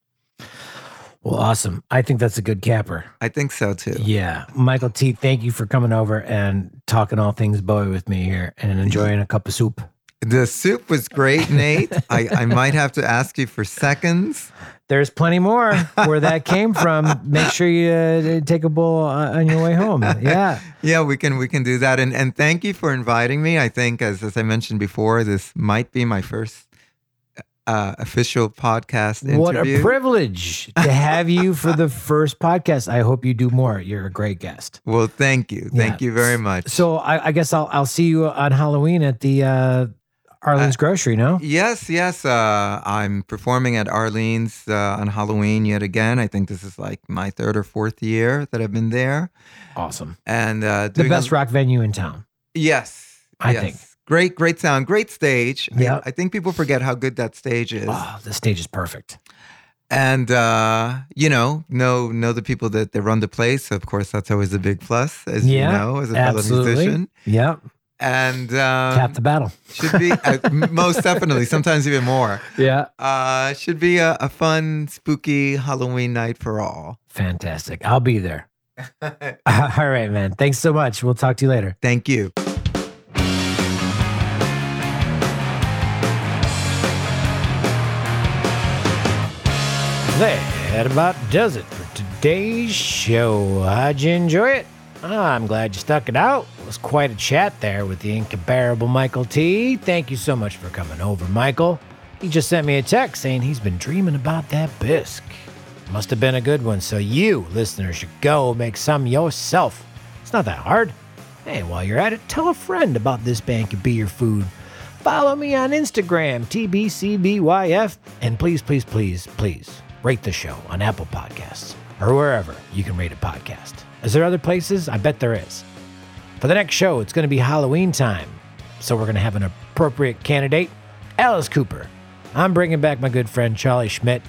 Well, awesome. I think that's a good capper. I think so too. Yeah. Michael T, thank you for coming over and talking all things Bowie with me here and enjoying a cup of soup. The soup was great, Nate. I, I might have to ask you for seconds. There's plenty more where that came from. Make sure you uh, take a bowl on your way home. Yeah. Yeah, we can we can do that. And and thank you for inviting me. I think as as I mentioned before, this might be my first uh, official podcast interview. What a privilege to have you for the first podcast. I hope you do more. You're a great guest. Well, thank you. Thank Yeah. you very much. So I, I guess I'll I'll see you on Halloween at the uh, Arlene's Grocery. No, Yes, yes. Uh, I'm performing at Arlene's uh, on Halloween yet again. I think this is like my third or fourth year that I've been there. awesome. And uh, The doing a- best rock venue in town. Yes, I yes. think. Great, great sound, great stage. Yeah. I, think people forget how good that stage is. Oh, the stage is perfect. And uh, you know, know know the people that, that run the place. Of course, that's always a big plus, as Yeah, you know, as a fellow musician. Yep. And um, Tap the battle. should be uh, most definitely, sometimes even more. Yeah. Uh, should be a, a fun, spooky Halloween night for all. Fantastic. I'll be there. All right, man. Thanks so much. We'll talk to you later. Thank you. That about does it for today's show. How'd you enjoy it? I'm glad you stuck it out. It was quite a chat there with the incomparable Michael T. Thank you so much for coming over, Michael. He just sent me a text saying he's been dreaming about that bisque. Must have been a good one, so you, listeners, should go make some yourself. It's not that hard. Hey, while you're at it, tell a friend about this band could be your food. Follow me on Instagram, TBCBYF, and please, please, please, please rate the show on Apple Podcasts or wherever you can rate a podcast. Is there other places? I bet there is. For the next show, it's going to be Halloween time, so we're going to have an appropriate candidate, Alice Cooper. I'm bringing back my good friend Charlie Schmidt.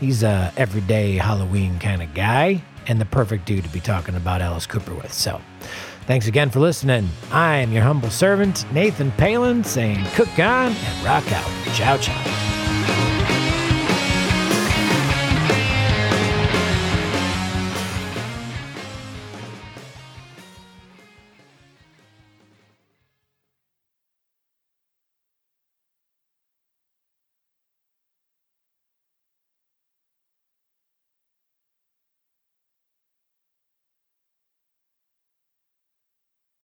He's a everyday Halloween kind of guy and the perfect dude to be talking about Alice Cooper with. So, thanks again for listening. I am your humble servant, Nathan Palin, saying cook on and rock out. Ciao, ciao.